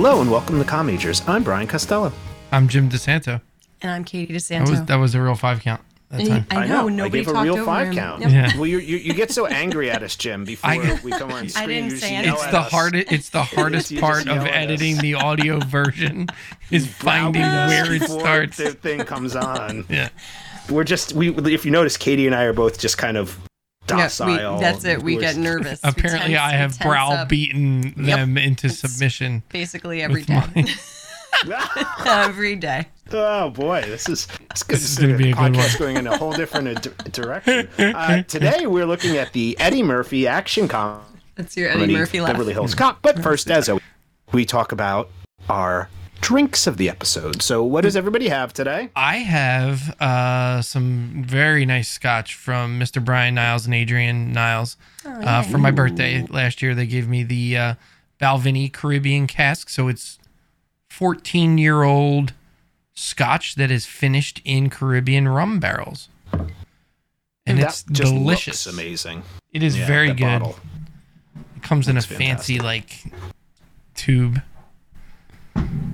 Hello and welcome to Commagers. I'm Brian Costello. I'm Jim DeSanto. And I'm Katie That DeSanto. was that was a real five count that time. I know, I nobody gave a talked real over five him. count. Yep. Yeah. Well, you, you you get so angry at us, Jim. Before I- we come on screen, didn't you say anything. It's the us. hardest. It's the hardest part of yell us. editing the audio version is finding where it starts. The thing comes on. Yeah, We're just we. If you notice, Katie and I are both just kind of Yeah, we- that's it. We get nervous. Apparently tense- I have tense up browbeaten them into submission. basically every with day. mine. every day. Oh boy, this is this. This is gonna be a good podcast one. going in a whole different ad- direction. Uh, today we're looking at the Eddie Murphy action comedy. That's your Eddie Murphy laugh. Beverly Hills Cop. But first, as always, we talk about our drinks of the episode. So, what does everybody have today? I have uh, some very nice scotch from Mr. Brian Niles and Adrian Niles. uh, for my birthday last year, they gave me the uh, Balvenie Caribbean cask. So it's 14 year old scotch that is finished in Caribbean rum barrels. And it's just delicious. looks amazing. It is Yeah, very good. bottle. It comes in a Looks fancy, like, tube.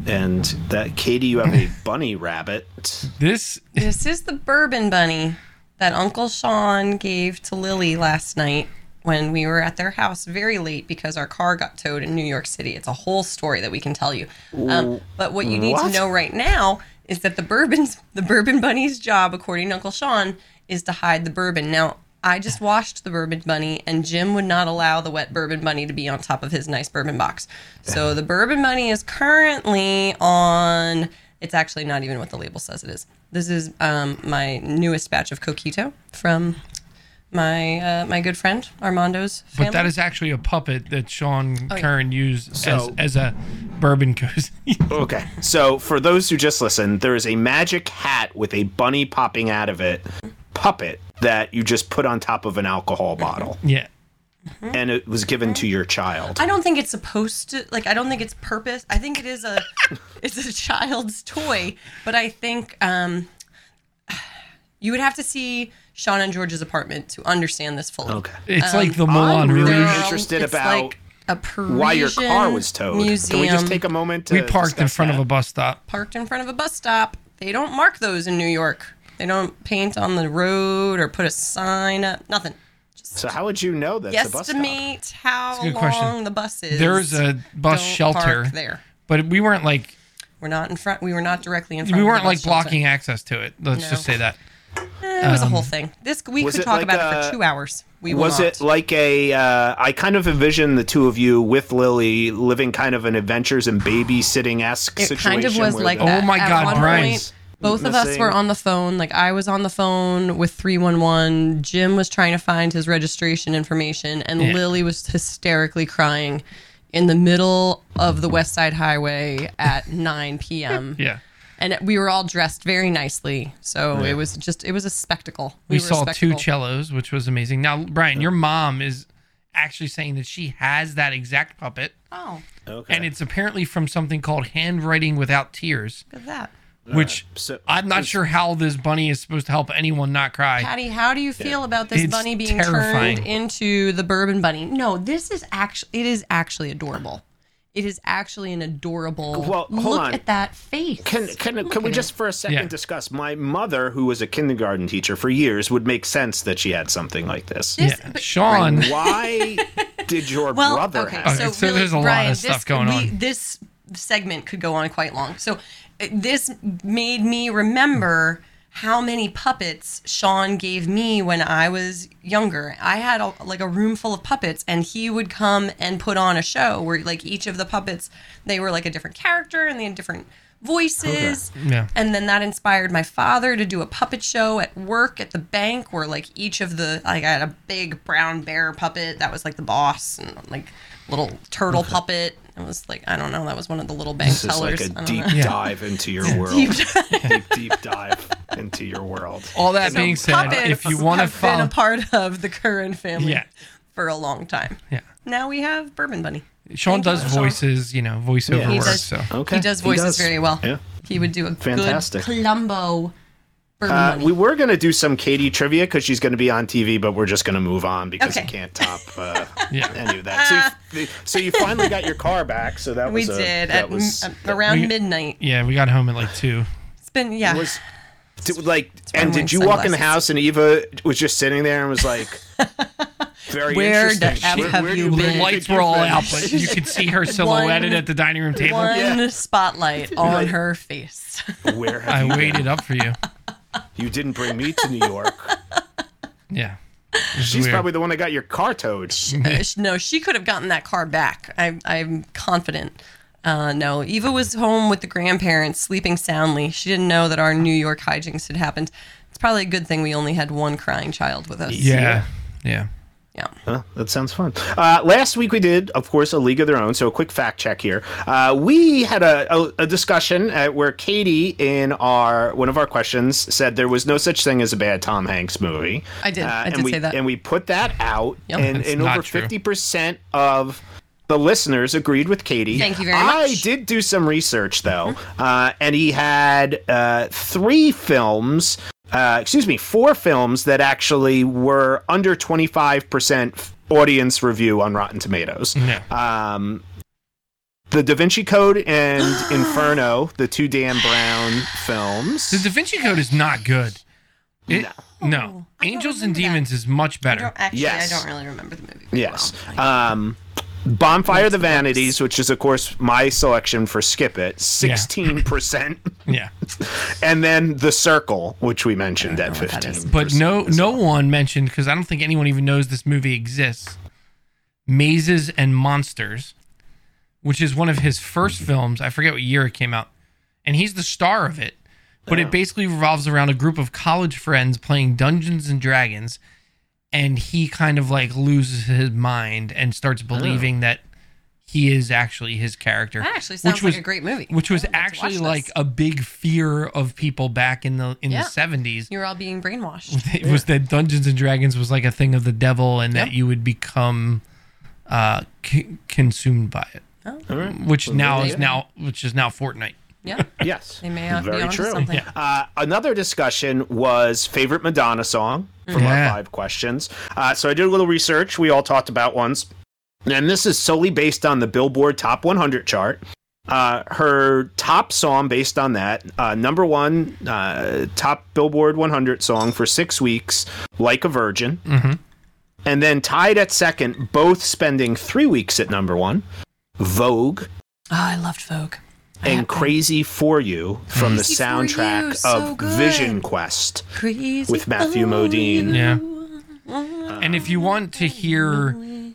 And that Katie, you have a bunny rabbit. This This is the bourbon bunny that Uncle Sean gave to Lily last night when we were at their house very late because our car got towed in New York City. It's a whole story that we can tell you. Um, but what you need to know right now is that the bourbon's the bourbon bunny's job, according to Uncle Sean, is to hide the bourbon. Now, I just washed the bourbon bunny, and Jim would not allow the wet bourbon bunny to be on top of his nice bourbon box. So the bourbon bunny is currently on. It's actually not even what the label says it is. This is um, my newest batch of coquito from my uh, my good friend Armando's family. But that is actually a puppet that Sean Oh, yeah. Curran used So- as, as a bourbon cozy. Okay. So, for those who just listened, there is a magic hat with a bunny popping out of it, puppet that you just put on top of an alcohol bottle. yeah. And it was given to your child. I don't think it's supposed to like I don't think it's purpose. I think it is a it's a child's toy, but I think um you would have to see Sean and George's apartment to understand this fully. Okay. It's Um, like the Moulin I'm really Rouge. Interested it's about like a Parisian Why your car was towed. Museum Can we just take a moment to We parked in discuss front of a bus stop. parked in front of a bus stop. They don't mark those in New York. They don't paint on the road or put a sign up. Nothing. So, how would you know that's a bus stop? How long question. the bus is. There's a bus Don't shelter, park there. but we weren't like We're not in front. We were not directly in front. we of the weren't bus like shelter. blocking access to it. Let's No. just say that. Eh, it was a whole thing. This we was could talk like about it for two hours. We will Was it like a? Uh, I kind of envision the two of you with Lily living kind of an adventures and babysitting esque It situation. kind of was like the- Oh that. my At God, one Brian. point, both of us were on the phone. Like I was on the phone with 311. Jim was trying to find his registration information, and Yeah. Lily was hysterically crying in the middle of the West Side Highway at 9 p.m. Yeah. And we were all dressed very nicely, so it was just it was a spectacle. We, were a saw two cellos, which was amazing. Now, Brian, your mom is actually saying that she has that exact puppet, Oh, Okay. and it's apparently from something called Handwriting Without Tears, look at that. Which so- I'm not sure how this bunny is supposed to help anyone not cry. Patty, how do you feel about this It's bunny being terrifying. turned into the bourbon bunny? No, this is actually it is actually adorable. It is actually an adorable. Well, hold look on. at that face. Can can can we just for a second Yeah. discuss? My mother, who was a kindergarten teacher for years, would make sense that she had something like this. This- Yeah. but- Sean, Why did your well, brother okay, have? so, Okay, so really, there's a lot of stuff this, going we- on. This segment could go on quite long. So this made me remember how many puppets Sean gave me when I was younger. I had a, like a room full of puppets, and he would come and put on a show where like each of the puppets they were like a different character and they had different voices. Yeah. And then that inspired my father to do a puppet show at work at the bank where like each of the like I had a big brown bear puppet that was like the boss and like little turtle puppet. It was like I don't know, that was one of the little bank This is tellers. like I a don't deep know. dive into your world. Deep deep, deep dive into your world. all that So being said, if you want to have been a part of the Curran family Yeah. for a long time. yeah, Now we have Bourbon Bunny. Sean Thank you, does Sean. voices, you know, voiceover Yeah. He work. does. So Okay, He does voices very well. Yeah. He would do a Fantastic. good Columbo Bourbon Uh, we were going to do some Katie trivia because she's going to be on TV, but we're just going to move on because Okay. you can't top uh, Yeah. any of that. So you, so you finally got your car back. So that we was a, did that at was, m- around We- midnight. Yeah, we got home at like two. It's been yeah. It was did, like. I'm And did you walk in the house and Eva was just sitting there and was like, "Very Where interesting." the F Where- have where you where been? The lights were all out, but you could see her silhouetted at the dining room table. One Yeah. spotlight on Right. her face. Where have I you been? waited up for you. You didn't bring me to New York. Yeah. She's weird. probably the one that got your car towed. Uh, no, she could have gotten that car back. I, I'm confident. Uh, no, Eva was home with the grandparents, sleeping soundly. She didn't know that our New York hijinks had happened. It's probably a good thing we only had one crying child with us. Yeah. Yeah. Yeah. Huh, that sounds fun. Uh, last week we did, of course, a League of Their Own. So a quick fact check here. Uh, we had a, a, a discussion uh, where Katie, in our one of our questions, said there was no such thing as a bad Tom Hanks movie. I did. Uh, I and did we, say that. and we put that out, Yep. and, and over fifty percent of the listeners agreed with Katie. Thank you very much. I did do some research though, uh, and he had uh, three films. Uh, excuse me, four films that actually were under twenty five percent audience review on Rotten Tomatoes. Yeah. Um, the Da Vinci Code and Inferno, the two Dan Brown films. The Da Vinci Code is not good. It, no. I don't Angels and. Demons is much I better. don't, actually, Yes. I don't really remember the movie. Yes. well. Um, Bonfire of the Vanities, which is, of course, my selection for Skip It, 16%. Yeah. and then The Circle, which we mentioned at 15 But no no one mentioned because I don't think anyone even knows this movie exists. Mazes and Monsters, which is one of his first mm-hmm. films. I forget what year it came out. And he's the star of it. But it basically revolves around a group of college friends playing Dungeons and Dragons and he kind of like loses his mind and starts believing that he is actually his character. That actually sounds like a great movie. Which was I would like to actually like a big fear of people back in the in Yeah. the 70s You're all being brainwashed. it was that Dungeons and Dragons was like a thing of the devil, and that you would become uh, c- consumed by it. Oh. All right. Which now is now which is now Fortnite. Yeah. Yes. They may not Very onto true. something. Yeah. Uh, another discussion was favorite Madonna song from Yeah. our five questions. Uh, so I did a little research. We all talked about ones. And this is solely based on the Billboard Top 100 chart. Uh, her top song based on that, uh, number one uh, top Billboard 100 song for six weeks, Like a Virgin. And then tied at second, both spending three weeks at number one, Vogue Oh, I loved Vogue. I and. Crazy for You from the Crazy for soundtrack You, so of good. Vision Quest. Crazy with Matthew Modine. you. Yeah. Uh, and if you want to hear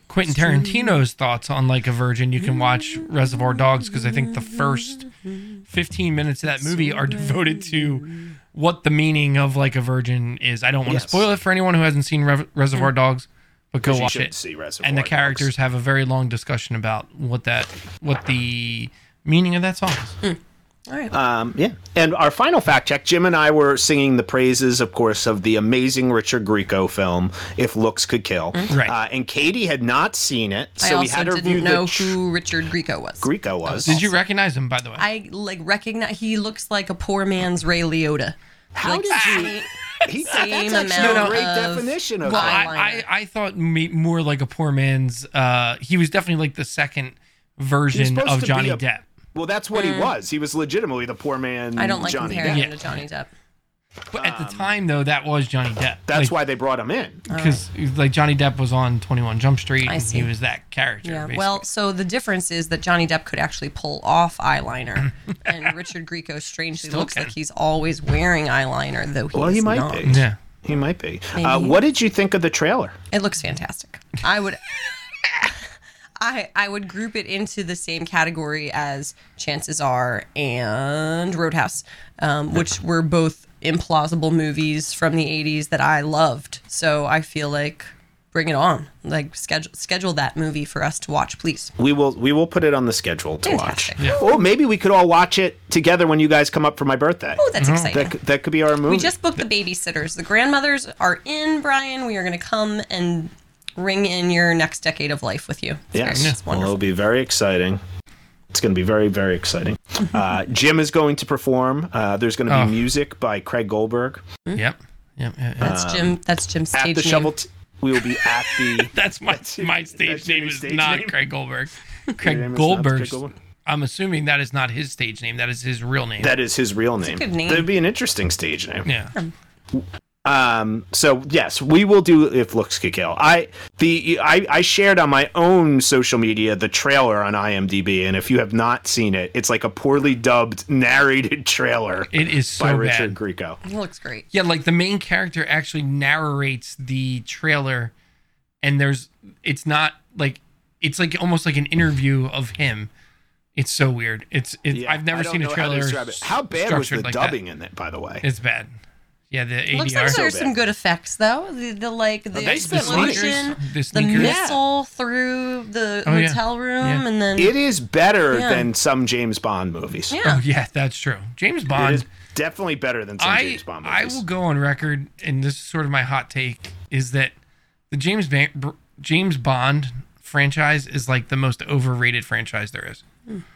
Quentin Tarantino's thoughts on Like a Virgin, you can watch Reservoir Dogs because I think the first 15 minutes of that movie are devoted to what the meaning of Like a Virgin is. I don't want Yes. to spoil it for anyone who hasn't seen Rev- Reservoir Dogs, but go watch should it. see Reservoir and the Dogs. characters have a very long discussion about what that what the meaning of that song is. All right. Um, yeah. And our final fact check Jim and I were singing the praises, of course, of the amazing Richard Grieco film, If Looks Could Kill. Right. Uh, and Katie had not seen it, so I we also had her didn't know tr- who Richard Grieco was. Grieco was. Did you recognize him by the way? I like recognize. He looks like a poor man's Ray Liotta. How like, did you? same- He, Same that's actually amount a great of- definition of Well, that. I, I, I thought me, more like a poor man's. Uh, he was definitely like the second version of Johnny a- Depp. Well, that's what he was. He was legitimately the poor man. I don't like Johnny comparing Depp. him to Johnny Depp. But at the time, though, that was Johnny Depp. Um, That's why they brought him in. because like Johnny Depp was on Twenty One Jump Street, I and see. he was that character. Yeah. basically. Well, so the difference is that Johnny Depp could actually pull off eyeliner, and Richard Grieco strangely Still looks can. like he's always wearing eyeliner, though he's Well, he might not. be. yeah. He might be. Uh, what did you think of the trailer? It looks fantastic. I would I I would group it into the same category as Chances Are and Roadhouse, um, which were both implausible movies from the 80s that I loved. So I feel like bring it on. Like schedule schedule that movie for us to watch, please. We will we will put it on the schedule to Fantastic. watch. Or maybe we could all watch it together when you guys come up for my birthday. Oh, that's exciting. that, that could be our movie. we just booked the babysitters. The grandmothers are in, Brian. We are going to come and ring in your next decade of life with you. It's yes, very- it's well, it'll be very exciting. It's going to be very, very exciting. Uh, Jim is going to perform. Uh, there's going to be Oh. music by Craig Goldberg. Yep. Yep. yep, yep. That's Jim. That's Jim's At stage the name. shovel, t- we will be at the. That's my my stage name is stage not name? Craig Goldberg. Craig name is not Goldberg. Craig Goldberg? I'm assuming that is not his stage name. That is his real name. That is his real name. good name. That'd be an interesting stage name. yeah. Um. So yes, we will do if looks could kill. I the I I shared on my own social media the trailer on IMDb, and if you have not seen it, it's like a poorly dubbed narrated trailer It is by so Richard bad. Grieco. It looks great. Yeah, like the main character actually narrates the trailer, and there's it's not like it's like almost like an interview of him. It's so weird. It's it's Yeah, I've never seen a know how trailer. describe. How bad was the structured like that. dubbing in it? By the way, It's bad. Yeah, the ADR. Looks like there's bad. some good effects though. The, the like the they spent explosion, The the sneakers. missile through the Oh, yeah. hotel room, Yeah. and then it is better Yeah. than some James Bond movies. yeah. Oh yeah, that's true. James Bond. is definitely better than some I James Bond movies. I will go on record, and this is sort of my hot take, is that the James Ban- James Bond franchise is like the most overrated franchise there is,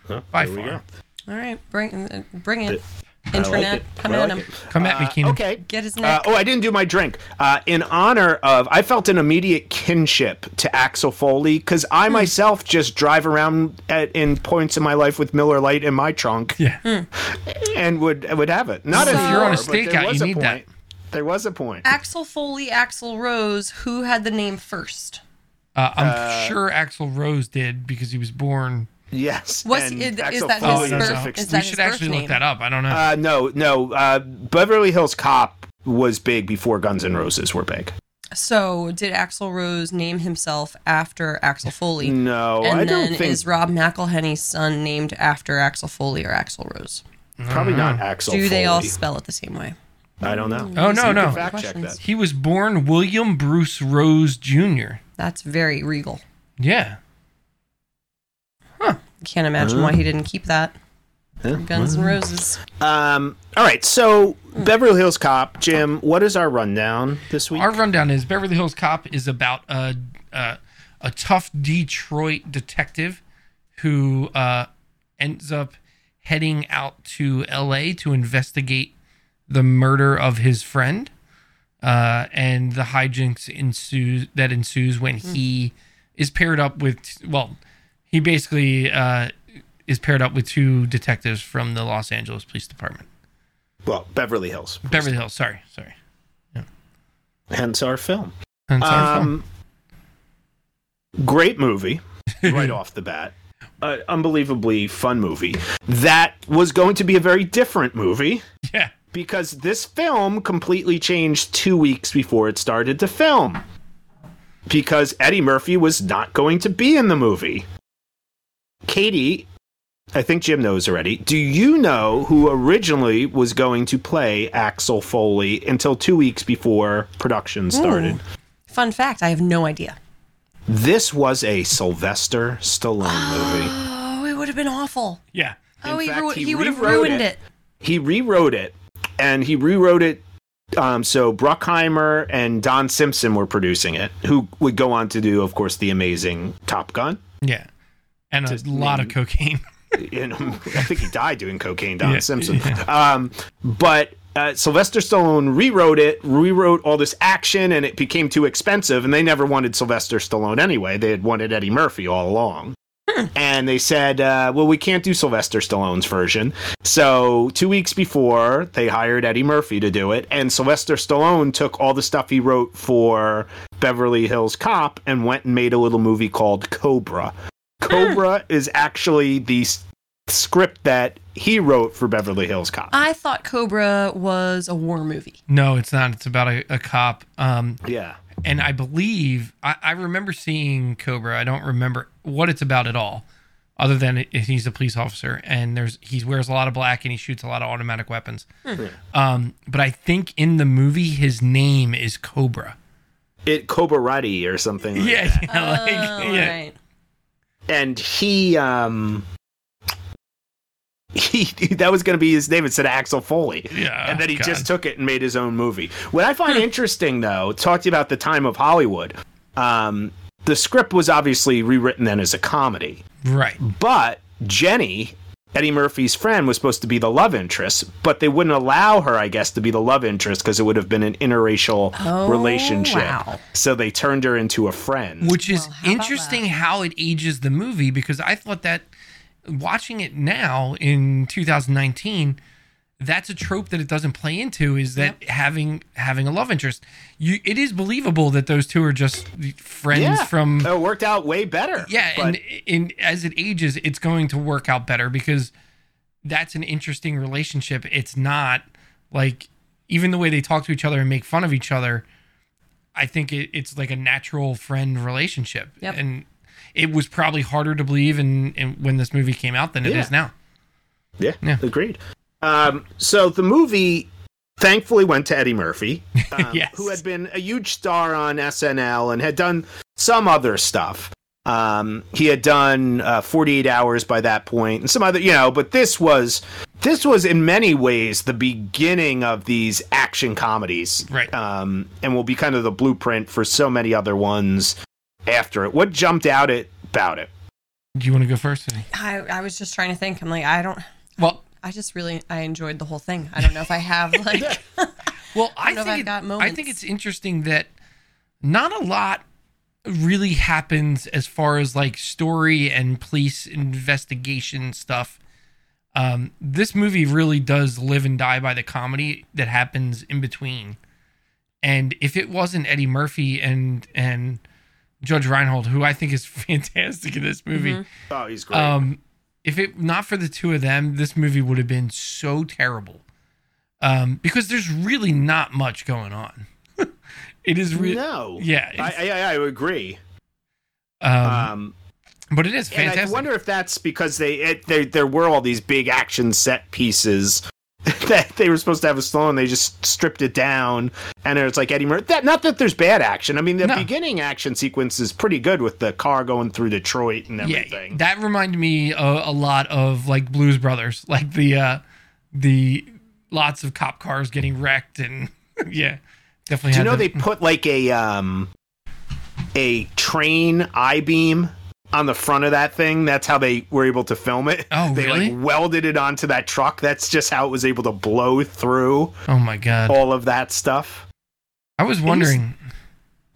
huh, by far. All right, bring uh, bring it. I like Internet, come at like him. it. Come at me, Uh, Keenan. Okay. Get his Uh, oh, I didn't do my drink. Uh, in honor of, I felt an immediate kinship to Axel Foley because I Hmm. myself just drive around at, in points in my life with Miller Lite in my trunk Yeah. Hmm. and would would have it. Not So- If you're on a but there stakeout, you need that. There was a point. Axel Foley, Axl Rose. Who had the name first? Uh, I'm sure Axl Rose did because he was born. Yes. Was- and is- is Axel that Foley his was birth- affixed- is that we his should actually name? look that up. I don't know. Uh, no, no. Uh, Beverly Hills Cop was big before Guns N' Roses were big. So, did Axl Rose name himself after Axel Foley? No, and I then don't think. is Rob McElhenney's son named after Axel Foley or Axl Rose? probably not Axel. Do they all spell it the same way? I don't know. Oh, no, So no. Fact check that. he was born William Bruce Rose Jr. That's very regal. Yeah. Can't imagine why he didn't keep that. Yeah. Guns N' Roses. Um. All right. So Beverly Hills Cop, Jim. What is our rundown this week? Our rundown is Beverly Hills Cop is about a a, a tough Detroit detective who uh, ends up heading out to L.A. to investigate the murder of his friend, uh, and the hijinks ensues that ensues when he is paired up with well, he basically uh, is paired up with two detectives from the Los Angeles Police Department, well, Beverly Hills. Beverly Hills. Sorry, sorry. Yeah. Hence our film. I'm sorry. Um, great movie, right off the bat. Uh, unbelievably fun movie. That was going to be a very different movie yeah. because this film completely changed two weeks before it started to film. Because Eddie Murphy was not going to be in the movie. Katie, I think Jim knows already. Do you know who originally was going to play Axel Foley until two weeks before production started? Fun fact: I have no idea. This was a Sylvester Stallone movie. Oh, it would have been awful. Yeah. Oh, he, ru- he he would have ruined it. it. He rewrote it, and he rewrote it. Um, so Bruckheimer and Don Simpson were producing it, who would go on to do, of course, the amazing Top Gun. Yeah. And a lot of cocaine. You know, I think he died doing cocaine, Don Yeah, Simpson. Um, but uh, Sylvester Stallone rewrote it, rewrote all this action, and it became too expensive. And they never wanted Sylvester Stallone anyway. They had wanted Eddie Murphy all along. And they said, uh, well, we can't do Sylvester Stallone's version. So, two weeks before, they hired Eddie Murphy to do it. And Sylvester Stallone took all the stuff he wrote for Beverly Hills Cop and went and made a little movie called Cobra. Cobra is actually the s- script that he wrote for Beverly Hills Cop. I thought Cobra was a war movie. No, it's not. It's about a, a cop. Um, yeah. and I believe I, I remember seeing Cobra. I don't remember what it's about at all, other than it, he's a police officer and there's he wears a lot of black and he shoots a lot of automatic weapons. Um, but I think in the movie his name is Cobra. It Cobra Ruddy or something. Like Yeah, that. yeah, like, Oh, yeah. right. And he um he that was going to be his name instead of Axel Foley. Yeah, And then he God. just took it and made his own movie. What I find interesting though, talk to you about the time of Hollywood. Um the script was obviously rewritten then as a comedy. right. But Jenny, Eddie Murphy's friend, was supposed to be the love interest, but they wouldn't allow her, I guess, to be the love interest because it would have been an interracial Oh, relationship. wow. So they turned her into a friend. which is Well, how interesting how it ages the movie because I thought that watching it now in 2019 that's a trope that it doesn't play into is that having having a love interest you it is believable that those two are just friends yeah, from it worked out way better. yeah but and in as it ages it's going to work out better because that's an interesting relationship it's not like even the way they talk to each other and make fun of each other i think it, it's like a natural friend relationship Yep. and it was probably harder to believe in, in when this movie came out than it Yeah. is now Yeah, Yeah. agreed. Um, so the movie thankfully went to Eddie Murphy, um, Yes. who had been a huge star on SNL and had done some other stuff. Um, he had done uh, 48 Hours by that point, and some other, you know. But this was this was in many ways the beginning of these action comedies, Right. Um, and will be kind of the blueprint for so many other ones after it. What jumped out at about it? do you want to go first I, I was just trying to think. I'm like, I don't. well I just really I enjoyed the whole thing. I don't know if I have like. Well, I, know if think I've it- got I think it's interesting that not a lot really happens as far as like story and police investigation stuff. Um, this movie really does live and die by the comedy that happens in between. And if it wasn't Eddie Murphy and and Judge Reinhold, who I think is fantastic in this movie, Oh, he's great. um, if it not for the two of them, this movie would have been so terrible. Um, because there's really not much going on. it is really no, yeah, I, I, I agree. um, Um, but it is and. I wonder if that's because they it, there there were all these big action set pieces that they were supposed to have a slow and they just stripped it down and it's like Eddie Murphy. That not that there's bad action. I mean, the No. beginning action sequence is pretty good with the car going through Detroit and yeah, everything. that reminded me a, a lot of like Blues Brothers, like the uh, the lots of cop cars getting wrecked and yeah, definitely. Do you know the- they put like a um a train I beam on the front of that thing? That's how they were able to film it. Oh, they really? like welded it onto that truck. That's just how it was able to blow through Oh my god! all of that stuff. I was wondering.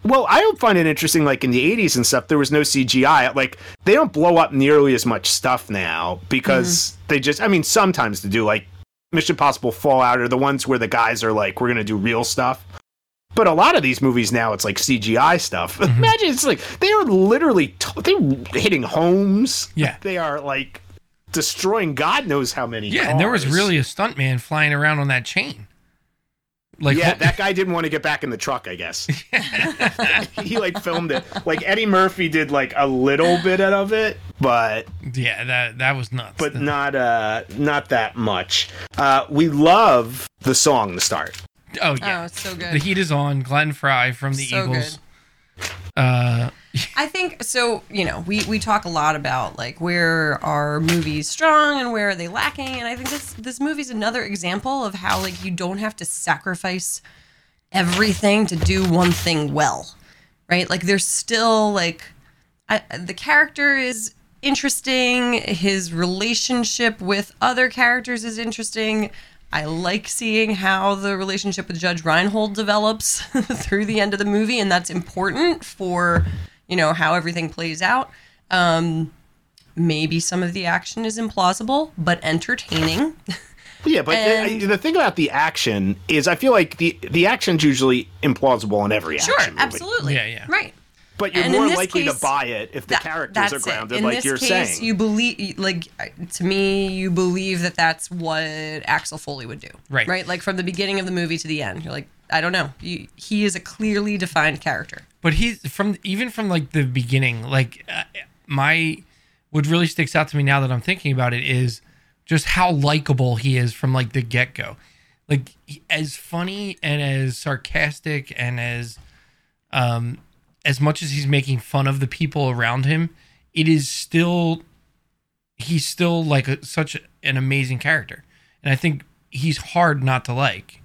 Well, I don't find it interesting. Like in the '80s and stuff, there was no CGI. Like they don't blow up nearly as much stuff now because mm-hmm. they just. I mean, sometimes they do. Like Mission Impossible Fallout are the ones where the guys are like, "We're gonna do real stuff." But a lot of these movies now, it's like CGI stuff. Imagine it's like they are literally t- they're hitting homes. Yeah. they are like destroying God knows how many. Yeah, and there was really a stuntman flying around on that chain. Like yeah, ho- that guy didn't want to get back in the truck, I guess. he like filmed it. Like Eddie Murphy did like a little bit of it, but yeah, that that was nuts. but not uh not that much. Uh we love the song to start. Oh Oh, yeah, it's so good. the heat is on. Glenn Frey from the So Eagles. Uh, I think so. You know, we we talk a lot about like where are movies strong and where are they lacking, and I think this this movie's another example of how like you don't have to sacrifice everything to do one thing well, right? Like there's still like I, the character is interesting. His relationship with other characters is interesting. I like seeing how the relationship with Judge Reinhold develops through the end of the movie, and that's important for you know how everything plays out. Um, maybe some of the action is implausible, but entertaining. Yeah, but And- the, the thing about the action is I feel like the the action's usually implausible in every Sure, action movie. absolutely. Yeah, yeah. Right. But you're And more likely case, to buy it if the That- characters are grounded In like this you're case, saying. you believe, like to me, you believe that that's what Axel Foley would do. Right. Right. Like from the beginning of the movie to the end, you're like, I don't know. You, he is a clearly defined character. but he's from even from like the beginning. Like uh, my what really sticks out to me now that I'm thinking about it is just how likable he is from like the get go. Like he- as funny and as sarcastic and as um as much as he's making fun of the people around him, it is still he's still like a, such an amazing character, and I think he's hard not to like.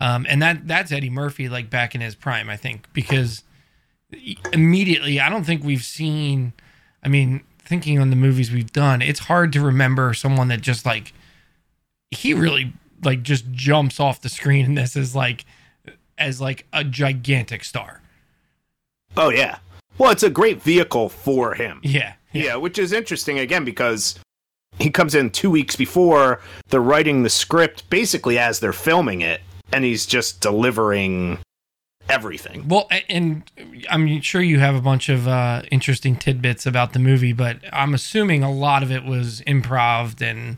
Um, and that that's Eddie Murphy like back in his prime, I think, because immediately I don't think we've seen. I mean, thinking on the movies we've done, it's hard to remember someone that just like he really like just jumps off the screen in this as like as like a gigantic star. Oh yeah. Well, it's a great vehicle for him. Yeah. Yeah, which is interesting again because he comes in two weeks before they're writing the script basically as they're filming it, and he's just delivering everything. Well, and I'm sure you have a bunch of uh, interesting tidbits about the movie, but I'm assuming a lot of it was improv and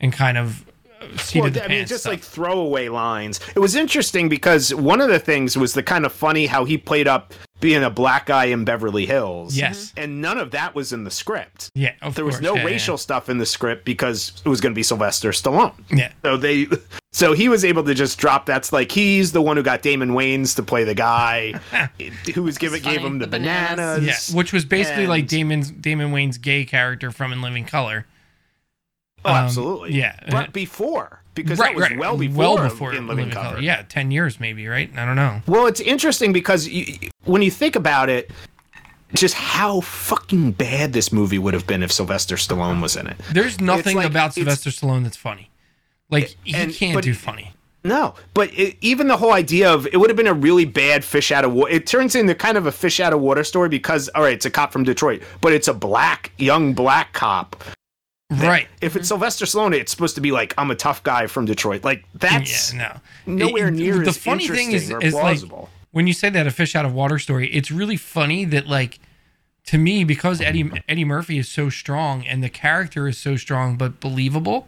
and kind of uh, Well, I mean, just stuff. like throwaway lines. It was interesting because one of the things was the kind of funny how he played up being a black guy in Beverly Hills. yes, And none of that was in the script. yeah, of There was course. no Yeah, yeah, racial stuff in the script because it was going to be Sylvester Stallone. Yeah. So they, so he was able to just drop. That's like he's the one who got Damon Wayans to play the guy who was giving gave him the, the bananas. bananas. Yeah, which was basically like And- Damon's Damon Wayans' gay character from In Living Color. Oh, Um, absolutely. yeah. but before because that was well before, well before in Living, Color. Yeah, ten years maybe, right? I don't know. Well, it's interesting because you, when you think about it, just how fucking bad this movie would have been if Sylvester Stallone was in it. There's nothing like- about Sylvester Stallone that's funny. Like he and- can't but- do funny. No, but it, even the whole idea of it would have been a really bad fish out of water. It turns into kind of a fish out of water story because all right, it's a cop from Detroit, but it's a black young black cop. Right. If it's Sylvester Stallone, it's supposed to be like I'm a tough guy from Detroit. Like that's yeah, no. nowhere It- near the as funny thing is, is like plausible. when you say that a fish out of water story, it's really funny that like to me because Eddie Eddie Murphy is so strong and the character is so strong but believable,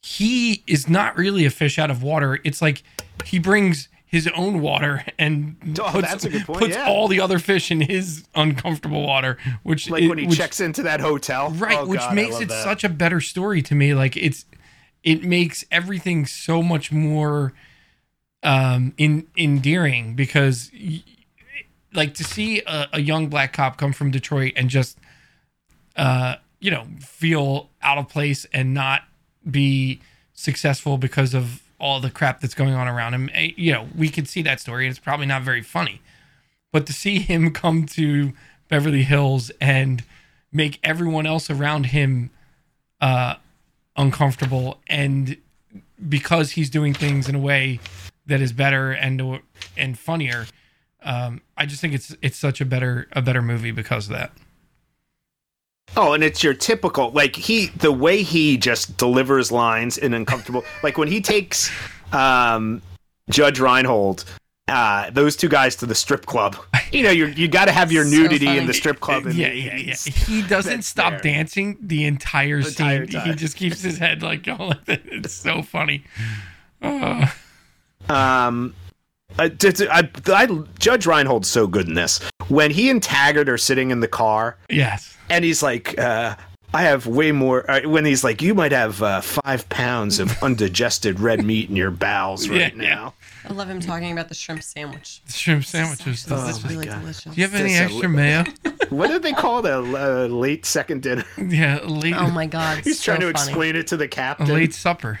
he is not really a fish out of water. It's like he brings his own water and Oh, puts, that's a good point, puts yeah. all the other fish in his uncomfortable water, which like it- when he which- checks into that hotel, right Oh, which God, makes it that. such a better story to me like it's it makes everything so much more um in endearing because y- like to see a, a young black cop come from detroit and just uh you know feel out of place and not be successful because of all the crap that's going on around him eh, you know we could see that story and it's probably not very funny but to see him come to Beverly Hills and make everyone else around him uh, uncomfortable, and because he's doing things in a way that is better and and funnier, um, I just think it's it's such a better a better movie because of that. Oh, and it's your typical like he the way he just delivers lines in uncomfortable like when he takes um Judge Reinhold uh those two guys to the strip club. You know, you you got to have your So nudity in the strip club and yeah, yeah, yeah. He doesn't stop fair. dancing the entire The scene. entire He just keeps his head like going like that. It's so funny. Uh, Um, I, I, I, Judge Reinhold's so good in this. When he and Taggart are sitting in the car, yes. and he's like, uh, "I have way more." Uh, when he's like, "You might have uh, five pounds of undigested red meat in your bowels right Yeah, yeah. now." I love him talking about the shrimp sandwich. The shrimp sandwich was It's delicious. really God. delicious. Do you have any This extra li- mayo? What did they call it? A uh, late second dinner? yeah, late, Oh my god, He's so trying to funny. explain it to the a captain. late supper.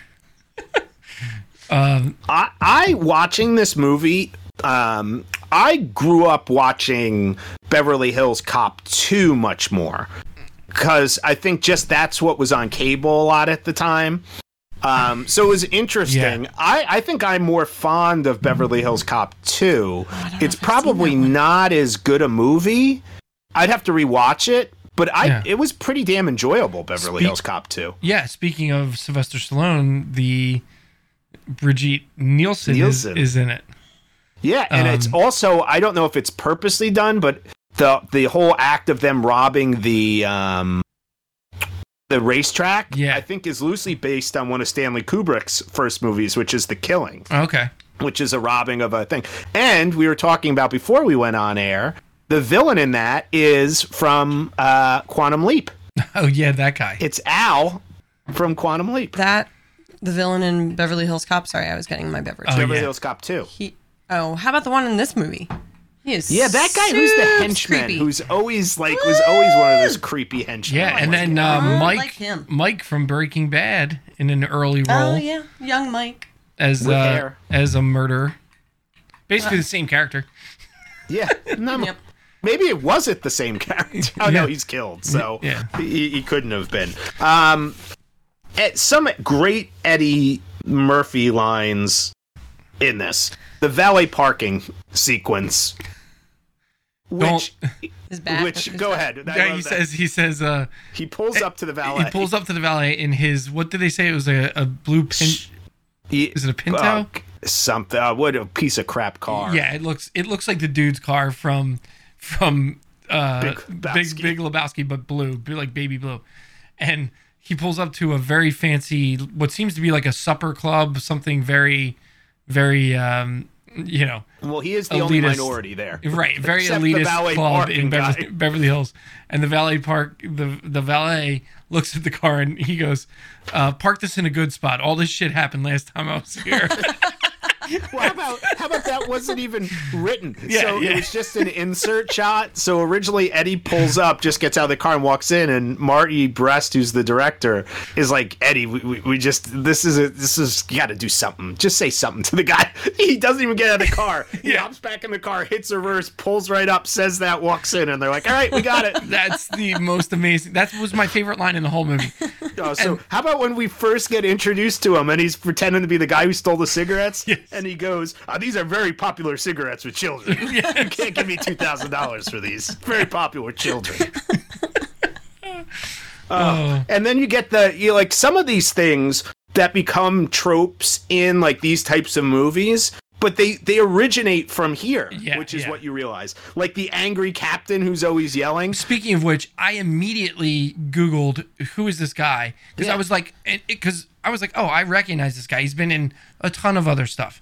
um, I, I watching this movie. Um, I grew up watching Beverly Hills Cop 2 much more because I think just that's what was on cable a lot at the time. Um, so it was interesting. Yeah. I, I think I'm more fond of Beverly Hills Cop 2. know It's if I've seen probably not as good a movie. I'd have to rewatch it, but I Yeah. it was pretty damn enjoyable. Beverly Speak- Hills Cop 2. yeah, speaking of Sylvester Stallone, the Brigitte Nielsen, Nielsen. Is, is in it. Yeah, and it's Um, also I don't know if it's purposely done, but the the whole act of them robbing the um the racetrack, Yeah. I think is loosely based on one of Stanley Kubrick's first movies, which is The Killing, Okay. which is a robbing of a thing. And we were talking about before we went on air, the villain in that is from uh, Quantum Leap. Oh yeah, that guy. It's Al from Quantum Leap. That the villain in Beverly Hills Cop. Sorry, I was getting my beverage. Oh, Beverly yeah. Hills Cop too. He. Oh, how about the one in this movie? He is. Yeah, that guy who's the super henchman, creepy. who's always like was always one of those creepy henchmen. yeah, and then uh, I Mike, like him. Mike from Breaking Bad in an early role Oh yeah, young Mike. as With uh, hair. as a murderer. Basically the same character. Yeah, no, Yep. maybe it wasn't the same character. Oh Yeah. no, he's killed, so Yeah. he, he couldn't have been. Um, at some great Eddie Murphy lines in this. The valet parking sequence, which His back. which his go back. ahead. Yeah, he that. says he says uh he pulls up to the valet. he pulls up to the valet in his what did they say it was a, a blue pin He- is it a Pinto? oh, something. Uh, what a piece of crap car. Yeah, it looks it looks like the dude's car from from uh Big Big Lebowski. Big, Lebowski, but blue, like baby blue, and he pulls up to a very fancy, what seems to be like a supper club, something very, very, um, you know, Well, he is the only minority there. right, very elitist club in Beverly. Beverly Hills, and the valet park the the valet looks at the car and he goes, uh, "Park this in a good spot. All this shit happened last time I was here." Well, how about how about that wasn't even written? Yeah, so yeah. it was just an insert shot. So originally Eddie pulls up, just gets out of the car and walks in, and Marty Brest, who's the director, is like, Eddie, we, we, we just this is a this is you got to do something. Just say something to the guy. He doesn't even get out of the car. He Yeah. hops back in the car, hits reverse, pulls right up, says that, walks in, and they're like, all right, we got it. That's the most amazing. That was my favorite line in the whole movie. Oh, so how about when we first get introduced to him and he's pretending to be the guy who stole the cigarettes, Yes. And he goes, "Uh, "These are very popular cigarettes with children. You can't give me two thousand dollars for these. Very popular children." Oh, and then you get the you like some of these things that become tropes in like these types of movies. But they, they originate from here, Yeah, which is yeah. what you realize. Like the angry captain who's always yelling. Speaking of which, I immediately Googled who is this guy because Yeah. I was like, because I was like, oh, I recognize this guy. He's been in a ton of other stuff.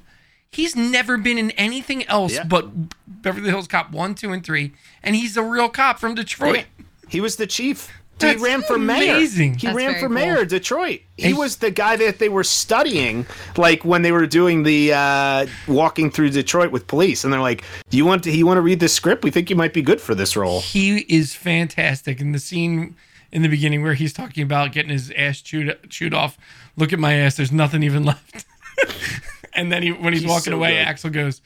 He's never been in anything else Yeah. but Beverly Hills Cop one, two, and three, and he's a real cop from Detroit. He was the chief. That's he ran for mayor. He That's ran very for cool. mayor of Detroit. He And- was the guy that they were studying, like when they were doing the uh, walking through Detroit with police, and they're like, "Do you want to? You want to read this script? We think you might be good for this role." He is fantastic. And the scene in the beginning where he's talking about getting his ass chewed chewed off. Look at my ass. There's nothing even left. and then he, when he's, He's walking so away, good. Axel goes,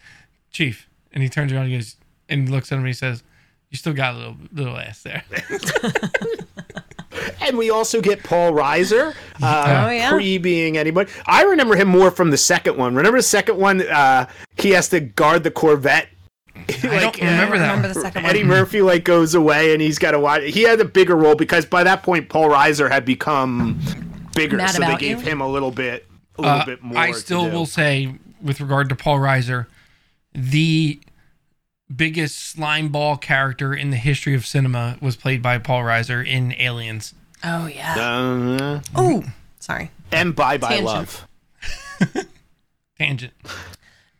"Chief," and he turns around and goes and looks at him and he says, "You still got a little little ass there." And we also get Paul Reiser, uh, Oh, yeah. pre being anybody. I remember him more from the second one. Remember the second one? Uh, he has to guard the Corvette. I don't remember I that. remember the second Eddie one. Murphy like goes away and he's got to watch. He had a bigger role because by that point Paul Reiser had become bigger, Mad so they gave You? him a little bit, a little Uh, bit more. I to still do. will say, with regard to Paul Reiser, the biggest slime ball character in the history of cinema was played by Paul Reiser in Aliens. Oh yeah. Uh, Oh, sorry. and Bye Bye Tangent. Love. Tangent.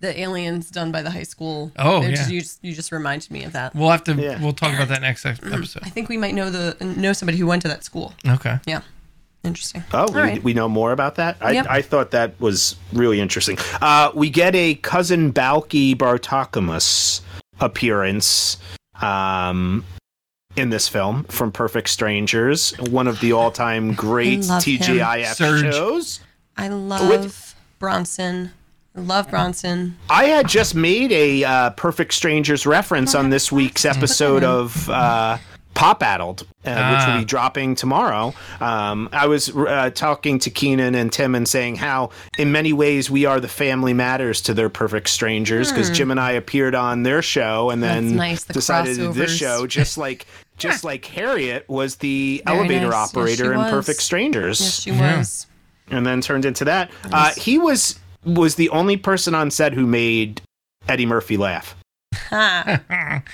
The aliens done by the high school. Oh, yeah. just- you, just, you just reminded me of that. We'll have to. Yeah. We'll talk about that next episode. I think we might know the know somebody who went to that school. Okay. Yeah. Interesting. Oh, we, right. we know more about that. I, Yep. I thought that was really interesting. Uh, we get a cousin Balki Bartokomous appearance um, in this film from Perfect Strangers, one of the all-time great love him. TGIF Surge. shows. I love Bronson. I love Bronson. I had just made a uh, Perfect Strangers reference on this week's episode of uh, Pop Addled, uh, which Ah. will be dropping tomorrow. Um, I was uh, talking to Keenan and Tim and saying how, in many ways, we are the family matters to their Perfect Strangers because Jim and I appeared on their show and then Hmm. Nice, the decided to do this show, just like. Just like Harriet was the Very elevator nice. Operator she in was. Perfect Strangers Yes, she Yeah. was. and then turned into that. Uh, he was was the only person on set who made Eddie Murphy laugh. Ha.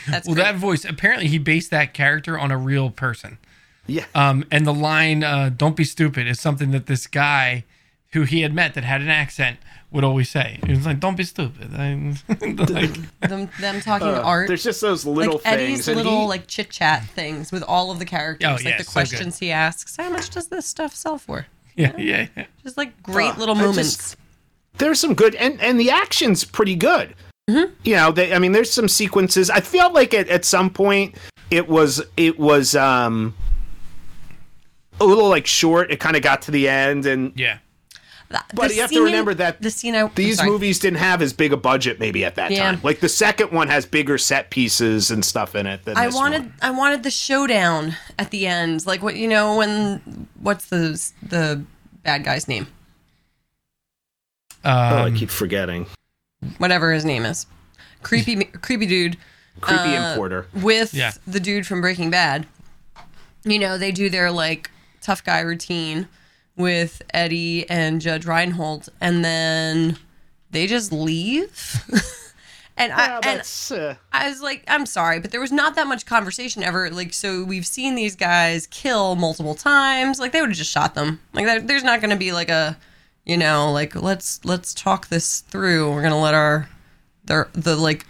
That's well, great. that voice. Apparently, he based that character on a real person. Yeah. Um, and the line uh, "Don't be stupid" is something that this guy, who he had met that had an accent, would always say. He was like, "Don't be stupid." I, like, them, them talking Uh, art. There's just those little like things. Eddie's and little he- like chit chat things with all of the characters, Oh, like yeah, the so good. questions he asks. How much does this stuff sell for? yeah, yeah, yeah. Just like great Uh, little I just- moments. there's some good and and the action's pretty good. Mm-hmm. You know, they, I mean, there's some sequences. I felt like at, at some point it was it was um a little like short. It kind of got to the end, and yeah. But The you have to scene- remember that the scene. I, these movies didn't have as big a budget maybe at that Yeah. time. Like the second one has bigger set pieces and stuff in it than I this wanted one. I wanted the showdown at the end, like what you know when what's the the bad guy's name, Oh, I Um, keep forgetting. Whatever his name is, creepy creepy dude Creepy uh, importer. with Yeah. the dude from Breaking Bad. You know they do their like tough guy routine with Eddie and Judge Reinhold, and then they just leave. and I and uh, I was like, I'm sorry, but there was not that much conversation ever. Like, so we've seen these guys kill multiple times. Like, they would have just shot them. Like, there's not going to be like a, you know, like let's let's talk this through. We're gonna let our, the the like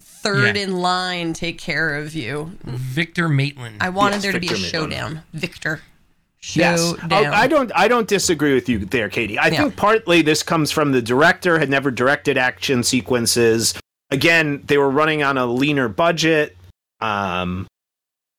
third Yeah. in line take care of you. Victor Maitland. I wanted Yes, there to be a Victor Maitland. showdown. Victor. Yes, Showdown. Oh, I don't. I don't disagree with you there, Katie. I Yeah. think partly this comes from the director had never directed action sequences. Again, they were running on a leaner budget. Um,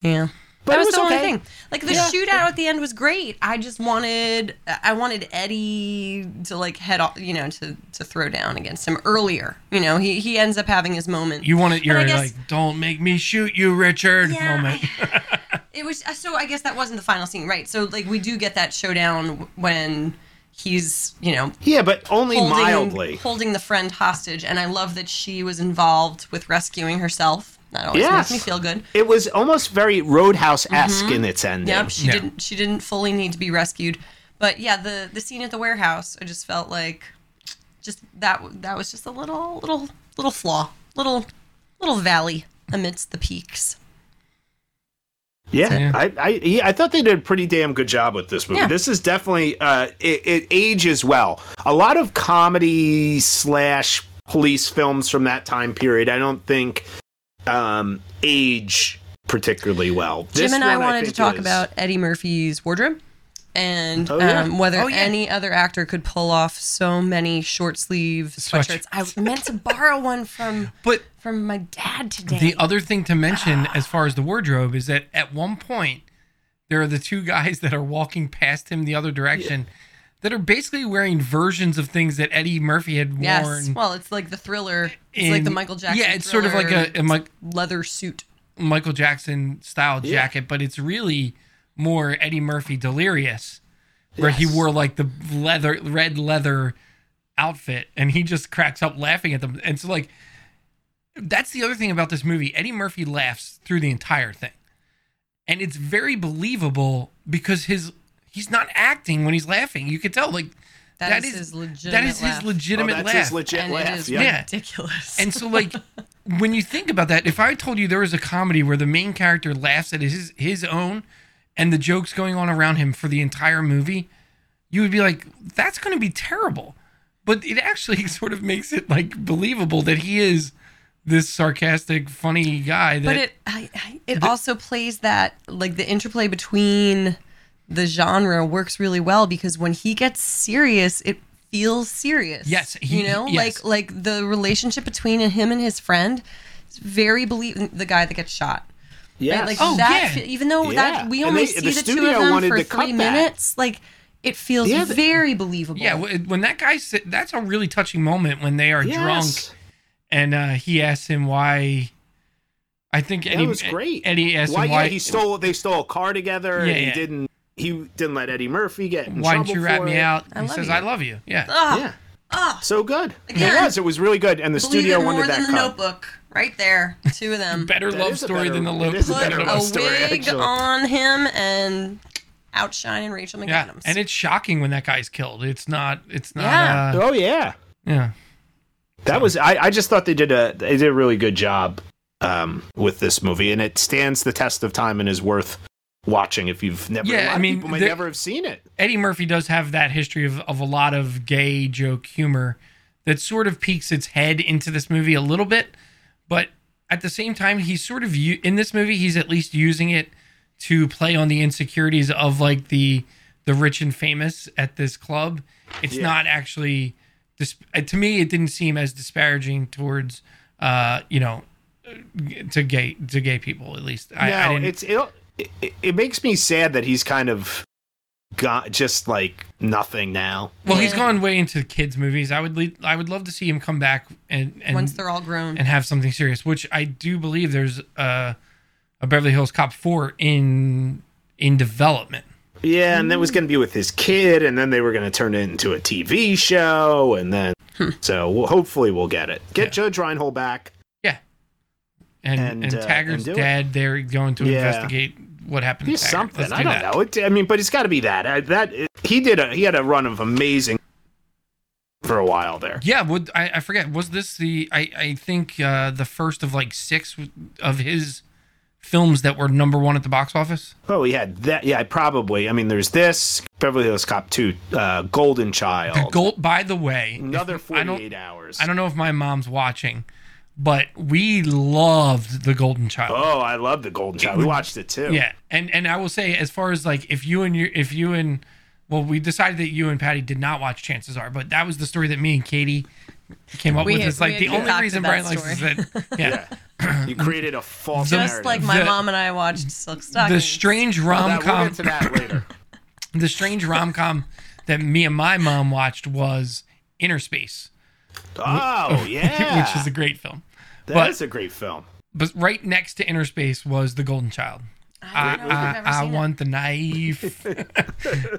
Yeah. But that was, was the only thing. Like the Yeah. shootout at the end was great. I just wanted, I wanted Eddie to like head off, you know, to to throw down against him earlier. You know, he he ends up having his moment. you wanted your I guess- like, don't make me shoot you, Richard Yeah, moment. it was uh, so. I guess that wasn't the final scene, right? So like we do get that showdown when he's you know Yeah, but only holding mildly. holding the friend hostage, and I love that she was involved with rescuing herself. That always Yes. makes me feel good. It was almost very Roadhouse esque in its ending. Yep, she Yeah. didn't. She didn't fully need to be rescued, but yeah, the the scene at the warehouse, I just felt like, just that that was just a little little little flaw, little little valley amidst the peaks. Yeah, Yeah. I I, yeah, I thought they did a pretty damn good job with this movie. Yeah. This is definitely uh, it, it ages well. A lot of comedy slash police films from that time period, I don't think um, age particularly well. This Jim and I one, wanted to talk is- about Eddie Murphy's wardrobe and Oh, yeah. um, whether Oh, yeah. any other actor could pull off so many short sleeve sweatshirts. I meant to borrow one from But from my dad today. the other thing to mention as far as the wardrobe is that at one point there are the two guys that are walking past him the other direction that are basically wearing versions of things that Eddie Murphy had worn. yes, worn. well, it's like the thriller. It's like the Michael Jackson. Yeah, it's sort of like a, a Thriller Mi- leather suit. Michael Jackson style Yeah. jacket, but it's really more Eddie Murphy delirious, where he wore like the leather, red leather outfit, and he just cracks up laughing at them. And so, like, that's the other thing about this movie. Eddie Murphy laughs through the entire thing, and it's very believable because his he's not acting when he's laughing. You can tell, like, that is, his legitimate that is laugh. his legitimate Oh, that's laugh. his legit and laugh. is Yeah. Yeah. ridiculous. And so, like, when you think about that, if I told you there was a comedy where the main character laughs at his his own, and the jokes going on around him for the entire movie, you would be like, "That's going to be terrible." But it actually sort of makes it like believable that he is this sarcastic, funny guy. That but it I, I, it also plays that like the interplay between the genre works really well because when he gets serious it feels serious Yes, he- you know yes. like like the relationship between him and his friend is very believe the guy that gets shot Yes. right? like Oh, that yeah. even though Yeah. that we only they- see the the, two of them for to cut three that. minutes like it feels Yeah, the- very believable yeah, when that guy sit, that's a really touching moment when they are drunk and uh, he asks him why. I think Eddie that was great. Eddie asked why, him why yeah, he stole. They stole a car together, Yeah, and he yeah. didn't. He didn't let Eddie Murphy get in why trouble didn't you rat for me it. out? I he says, you. "I love you." Yeah. Ah, Yeah, ah, so good. Again. it was. It was really good, and the believe studio it more wanted than that the cut. notebook right there two of them Better That love story better- than the it a put better a love story, wig actually. on him and outshining Rachel McAdams. Yeah, and it's shocking when that guy's killed. It's not. It's not. Yeah. Uh, Oh yeah, yeah. that was. I, I just thought they did a they did a really good job um, with this movie, and it stands the test of time and is worth watching if you've never. Yeah, I mean, people may never have seen it. Eddie Murphy does have that history of, of a lot of gay joke humor that sort of peeks its head into this movie a little bit, but at the same time, he's sort of in this movie. He's at least using it to play on the insecurities of like the the rich and famous at this club. It's Yeah. not actually. Uh, to me, it didn't seem as disparaging towards, uh, you know, to gay to gay people. At least I, I no, didn't. it's it, it. It makes me sad that he's kind of got just like nothing now. Well, he's gone way into kids movies. I would le- I would love to see him come back and and Once they're all grown. and have something serious, which I do believe there's a, a Beverly Hills Cop 4 in in development. Yeah, and that was going to be with his kid, and then they were going to turn it into a TV show, and then so we'll, hopefully we'll get it. Get Yeah. Judge Reinhold back. Yeah. And And, and, uh, Taggart's and do it. dad, they're going to Yeah. investigate what happened He's something. Let's I do don't that. know. It, I mean, but it's got to be that. Uh, that he did a he had a run of amazing for a while there. Yeah, would I, I forget? Was this the I I think uh, the first of like six of his films that were number one at the box office? Oh, he had that. Yeah, probably. I mean, there's this Beverly Hills Cop 2, uh, Golden Child. The gold. By the way, Another don't 48 hours. I don't know if my mom's watching, but we loved the Golden Child. Oh, I love the Golden Child. We watched it too. Yeah, and and I will say, as far as like if you and your if you and well, we decided that you and Patty did not watch. Chances are, but that was the story that me and Katie came up We with. had- It's like the only reason that Brian likes is that yeah, You created a false Just Just narrative. like my The- mom and I watched Silk Stockings. the strange That- rom we'll com, get to that later. the strange rom com that me and my mom watched was Inner Space, Oh, yeah. which is a great film. That is a great film. But right next to Inner Space was The Golden Child. I, I, don't know if I've I, ever I seen it. want the knife.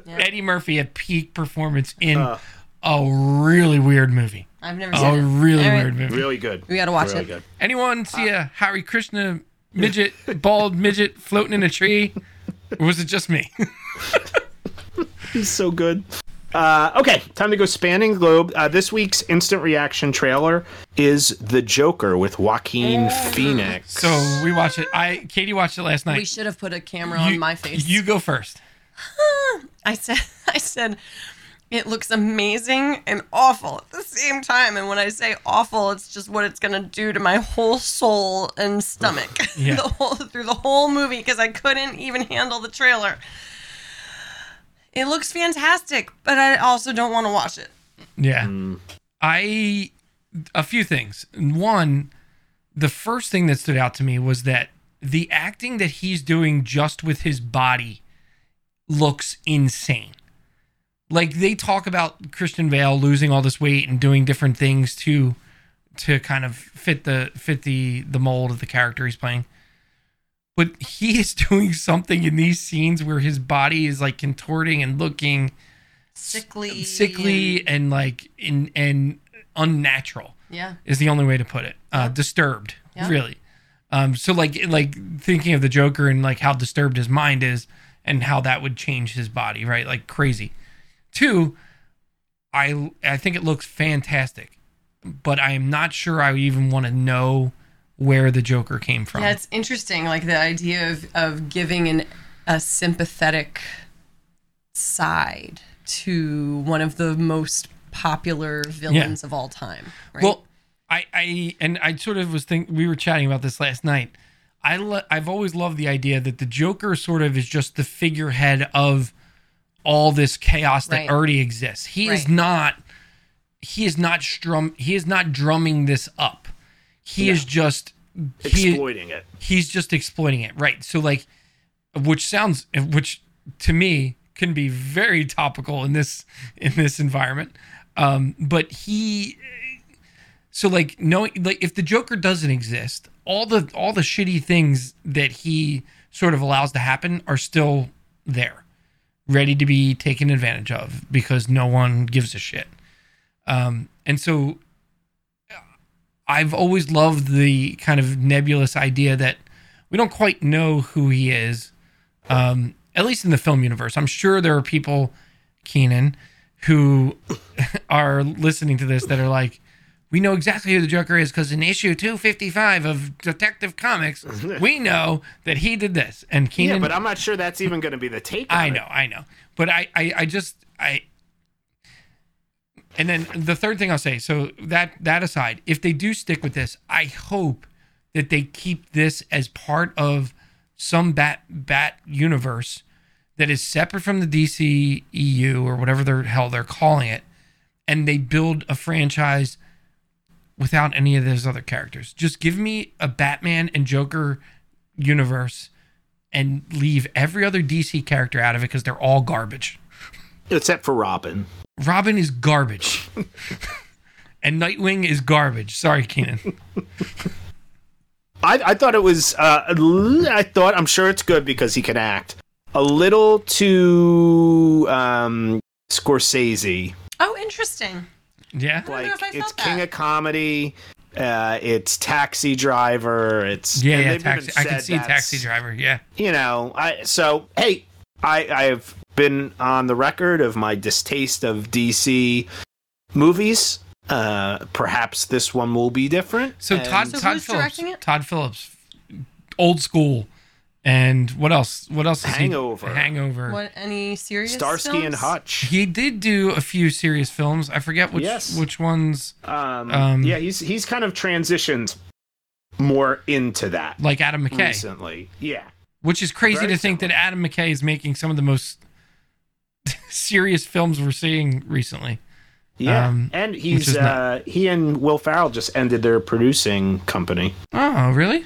Eddie Murphy at peak performance in Uh. a really weird movie. I've never A seen it. A really All right. weird movie. Really good. We gotta watch really it. Good. Anyone see a Hare Krishna midget, bald midget floating in a tree? Or was it just me? He's so good. Uh, okay, time to go spanning the globe. Uh, this week's instant reaction trailer is The Joker with Joaquin Phoenix. so we watched it. I Katie watched it last night. We should have put a camera You- on my face. You go first. I said, I said, it looks amazing and awful at the same time. And when I say awful, it's just what it's gonna do to my whole soul and stomach Yeah. the whole, through the whole movie because I couldn't even handle the trailer. It looks fantastic, but I also don't want to watch it. Yeah. Hmm. I a few things. One, the first thing that stood out to me was that the acting that he's doing just with his body looks insane. Like they talk about Christian Bale losing all this weight and doing different things to to kind of fit the fit the the mold of the character he's playing. But he is doing something in these scenes where his body is like contorting and looking Sickly, sickly and- and like in and unnatural yeah. is the only way to put it. Uh, disturbed, Yeah. really. Um, so like like thinking of the Joker and like how disturbed his mind is and how that would change his body, right? Like crazy. Two, I I think it looks fantastic, but I am not sure I even want to know where the Joker came from. Yeah, it's interesting, like the idea of of giving an a sympathetic side to one of the most popular villains of all time. Right? Well, I, I and I sort of was think we were chatting about this last night. I lo- I've always loved the idea that the Joker sort of is just the figurehead of all this chaos that Right. already exists. He is not he is not strum he is not drumming this up. He is just he, exploiting it. he's just exploiting it right. So like which sounds which to me can be very topical in this in this environment. Um but he so like knowing like if the joker doesn't exist all the all the shitty things that he sort of allows to happen are still there ready to be taken advantage of because no one gives a shit. Um and so I've always loved the kind of nebulous idea that we don't quite know who he is, um, at least in the film universe. I'm sure there are people, Keenan, who are listening to this that are like, we know exactly who the Joker is because in issue 255 of Detective Comics, we know that he did this. And Keenan, Yeah, but I'm not sure that's even going to be the take. I it. know, I know. But I, I, I just, I. And then the third thing I'll say. So that that aside, if they do stick with this, I hope that they keep this as part of some bat bat universe that is separate from the DC EU or whatever the hell they're calling it, and they build a franchise without any of those other characters. Just give me a Batman and Joker universe and leave every other DC character out of it because they're all garbage. Except for Robin. Robin is garbage. and Nightwing is garbage. Sorry, Keenan. I, I thought it was. Uh, a l- I thought I'm sure it's good because he can act. A little too um, Scorsese. Oh, interesting. Yeah. I don't know Like if I it's felt King that. of Comedy. Uh, it's Taxi Driver. It's Yeah, yeah, taxi. I can see Taxi Driver. Yeah. You know, I so hey, I I have been on the record of my distaste of DC movies. Uh, perhaps this one will be different. So And- Todd So Todd Phillips. directing it? Todd Phillips, old school, and what else? What else? Is Hangover. He, Hangover. What any serious Starsky and? Hutch. He did do a few serious films. I forget which Yes. which ones, Um, Um, yeah, he's he's kind of transitioned more into that like Adam McKay, recently. Yeah, which is crazy Very to think that Adam McKay is making some of the most serious films we're seeing recently. yeah, Um, and he's is uh, he and Will Ferrell just ended their producing company. Oh, really?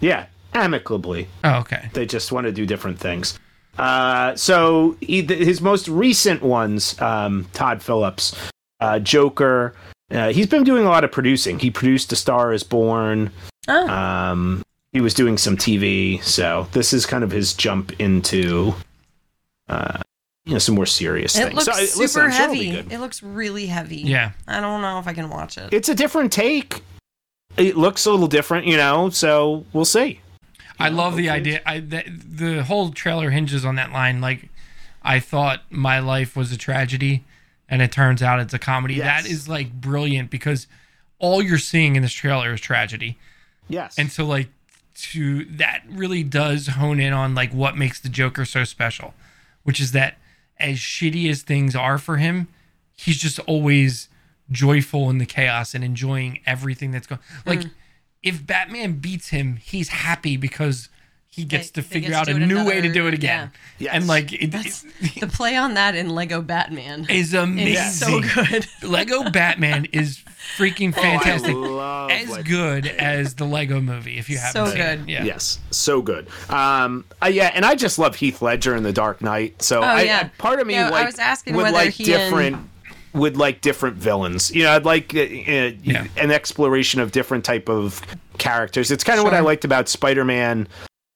Yeah, amicably. Oh, okay. They just want to do different things. Uh, so he, th- his most recent ones, um, Todd Phillips, uh, Joker. Uh, he's been doing a lot of producing. He produced A Star Is Born. Oh. Um, he was doing some TV, so this is kind of his jump into, uh, you know, some more serious It things. looks So, super listen, sure it'll heavy. good. It looks really heavy. Yeah. I don't know if I can watch it. It's a different take. It looks a little different, you know. So we'll see. I know, love the hopefully idea. I the, the whole trailer hinges on that line. Like, I thought my life was a tragedy, and it turns out it's a comedy. Yes. That is like brilliant because all you're seeing in this trailer is tragedy, Yes. and so like to that really does hone in on like what makes the Joker so special, which is that as shitty as things are for him, he's just always joyful in the chaos and enjoying everything that's going. Like, Mm. if Batman beats him, he's happy because he gets They- to figure get out to a do it new way to do it again. Yes. And like, it, That's it the play on that in Lego Batman. is amazing. It's so good. Lego Batman is freaking Oh, I fantastic. love as Lego. good as the Lego movie, if you haven't So seen good. it. Yeah. Yes, so good. Um, uh, yeah, and I just love Heath Ledger in The Dark Knight. So I, Oh, yeah. I- part of me Yeah, I was asking would whether like he and- different would like different villains. You know, I'd like uh, uh, Yeah. an exploration of different type of characters. It's kind of what I liked about Spider-Man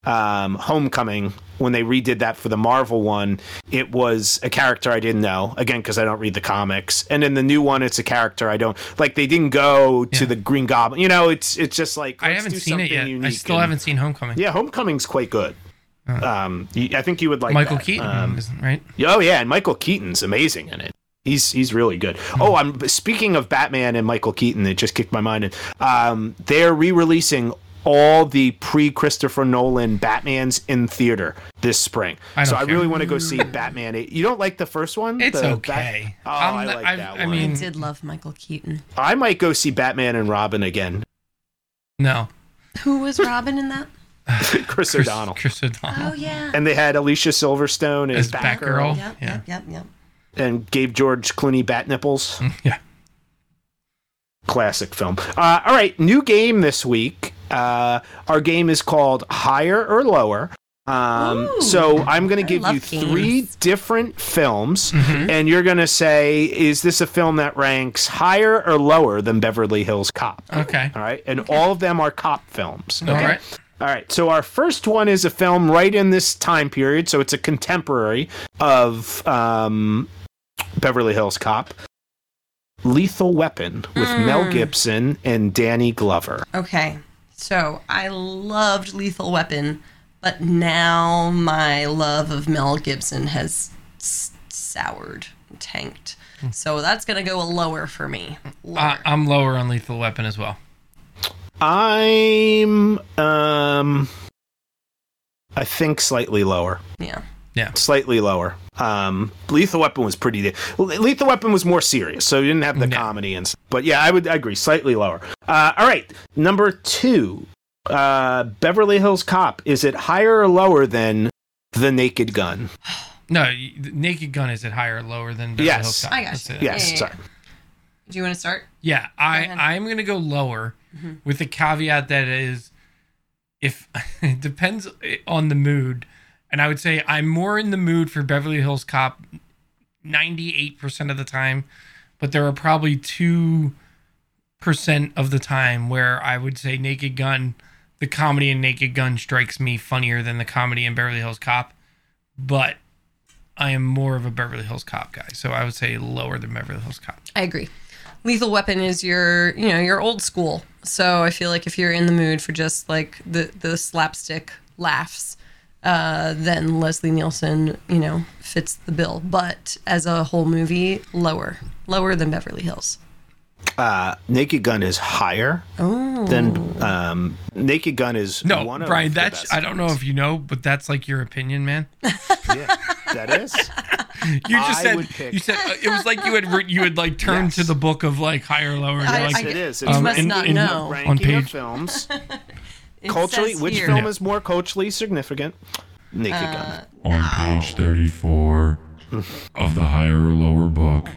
um, Homecoming when they redid that for the Marvel one. It was a character I didn't know again because I don't read the comics, and in the new one, it's a character I don't like. They didn't go to Yeah. the Green Goblin. You know, it's it's just like I haven't seen it yet. I still and- haven't seen Homecoming. yeah, Homecoming's quite good. Um, y- I think you would like Michael that. Keaton, Um, isn't right? oh yeah, and Michael Keaton's amazing in it. He's he's really good. Oh, I'm speaking of Batman and Michael Keaton. It just kicked my mind. In. Um, they're re-releasing all the pre-Christopher Nolan Batmans in theater this spring. I don't so I really want to go see Batman. You don't like the first one? It's The okay. Bat- oh, I'm I like I've- that I one. I mean- did love Michael Keaton. I might go see Batman and Robin again. No. Who was Robin in that? Chris Chris, O'Donnell. Chris O'Donnell. Oh yeah. And they had Alicia Silverstone as, As Batgirl. Yep, Yeah. yep, yep, yep. and gave George Clooney bat nipples. Yeah. Classic film. Uh, all right, new game this week. Uh, our game is called Higher or Lower. Um, Ooh. so I'm going to give love you three games. different films, Mhm. and you're going to say, is this a film that ranks higher or lower than Beverly Hills Cop? Okay. All right, and all of them are cop films. All right. All right, so our first one is a film right in this time period, so it's a contemporary of um, Beverly Hills Cop. Lethal Weapon with Mel Gibson and Danny Glover. Okay. So I loved Lethal Weapon, but now my love of Mel Gibson has s- soured, tanked. So that's gonna go a lower for me. Lower. Uh, I'm lower on Lethal Weapon as well. I'm um I think slightly lower. Yeah. Yeah. Slightly lower. Um Lethal Weapon was pretty Lethal Weapon was more serious, so you didn't have the Yeah. comedy and stuff. But yeah, I would I agree, slightly lower. Uh all right. Number 2. Uh Beverly Hills Cop. Is it higher or lower than The Naked Gun? No, the Naked Gun is it higher or lower than Beverly Yes. Hills Cop? I got That's you. it. Yes, Yeah, yeah, sorry. Do you want to start? Yeah, I ahead. I'm gonna go lower, with the caveat that it is if it depends on the mood, and I would say I'm more in the mood for Beverly Hills Cop 98% of the time, but there are probably 2% of the time where I would say Naked Gun, the comedy in Naked Gun strikes me funnier than the comedy in Beverly Hills Cop, but I am more of a Beverly Hills Cop guy, so I would say lower than Beverly Hills Cop. I agree. Lethal Weapon is your, you know, your old school. So I feel like if you're in the mood for just like the the slapstick laughs, uh, then Leslie Nielsen, you know, fits the bill. But as a whole movie, lower, lower than Beverly Hills. Uh, Naked Gun is higher than um, Naked Gun is No, one of Brian, the that's best I don't know if you know, but that's like your opinion, man. Yeah, that is. You just I said would pick- you said uh, it was like you had re- you had like turned Yes. to the book of like higher lower. And I- like, I- it is. You It's must in- not in- know. ranking on page- films. It Culturally, says which here- film is more culturally significant? Naked Uh, Gun. on page 34 of the higher or lower book.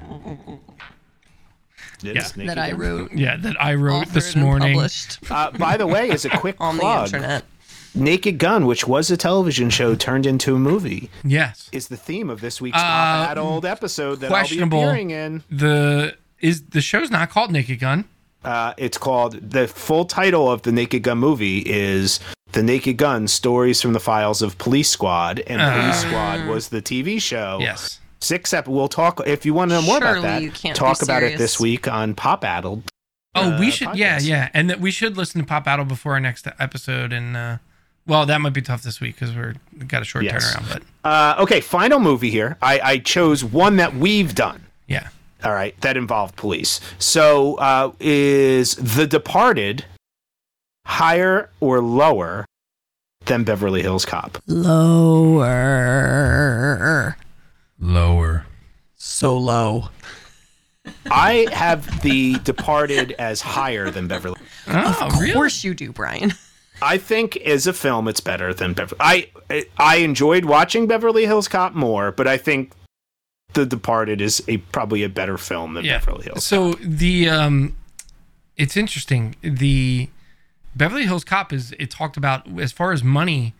It Yeah. that I wrote yeah, that I wrote this morning. published Uh, by the way, as a quick on the internet. Naked Gun, which was a television show turned into a movie, Yes, is the theme of this week's Uh, Pop Addled episode that I'll be questionable. appearing in. the is the show's not called Naked Gun. Uh, it's called the full title of the Naked Gun movie is The Naked Gun: Stories from the Files of Police Squad, and Police Squad was the TV show. Yes, Six ep- We'll talk if you want to know more Surely about you that. can't Talk about it this week on Pop Addled. Oh, we uh, should. Yeah, podcast. yeah, and that we should listen to Pop Addled before our next episode. And uh, well, that might be tough this week because we're we got a short Yes. turnaround. But Uh, okay, final movie here. I, I chose one that we've done. yeah, All right, that involved police. So, uh, is The Departed higher or lower than Beverly Hills Cop? Lower. Lower. So low. I have The Departed as higher than Beverly. oh, Of really? course you do, Brian. I think as a film, it's better than Beverly. I I enjoyed watching Beverly Hills Cop more, but I think The Departed is a probably a better film than Yeah. Beverly Hills. So the um, it's interesting. The Beverly Hills Cop is it talked about as far as money.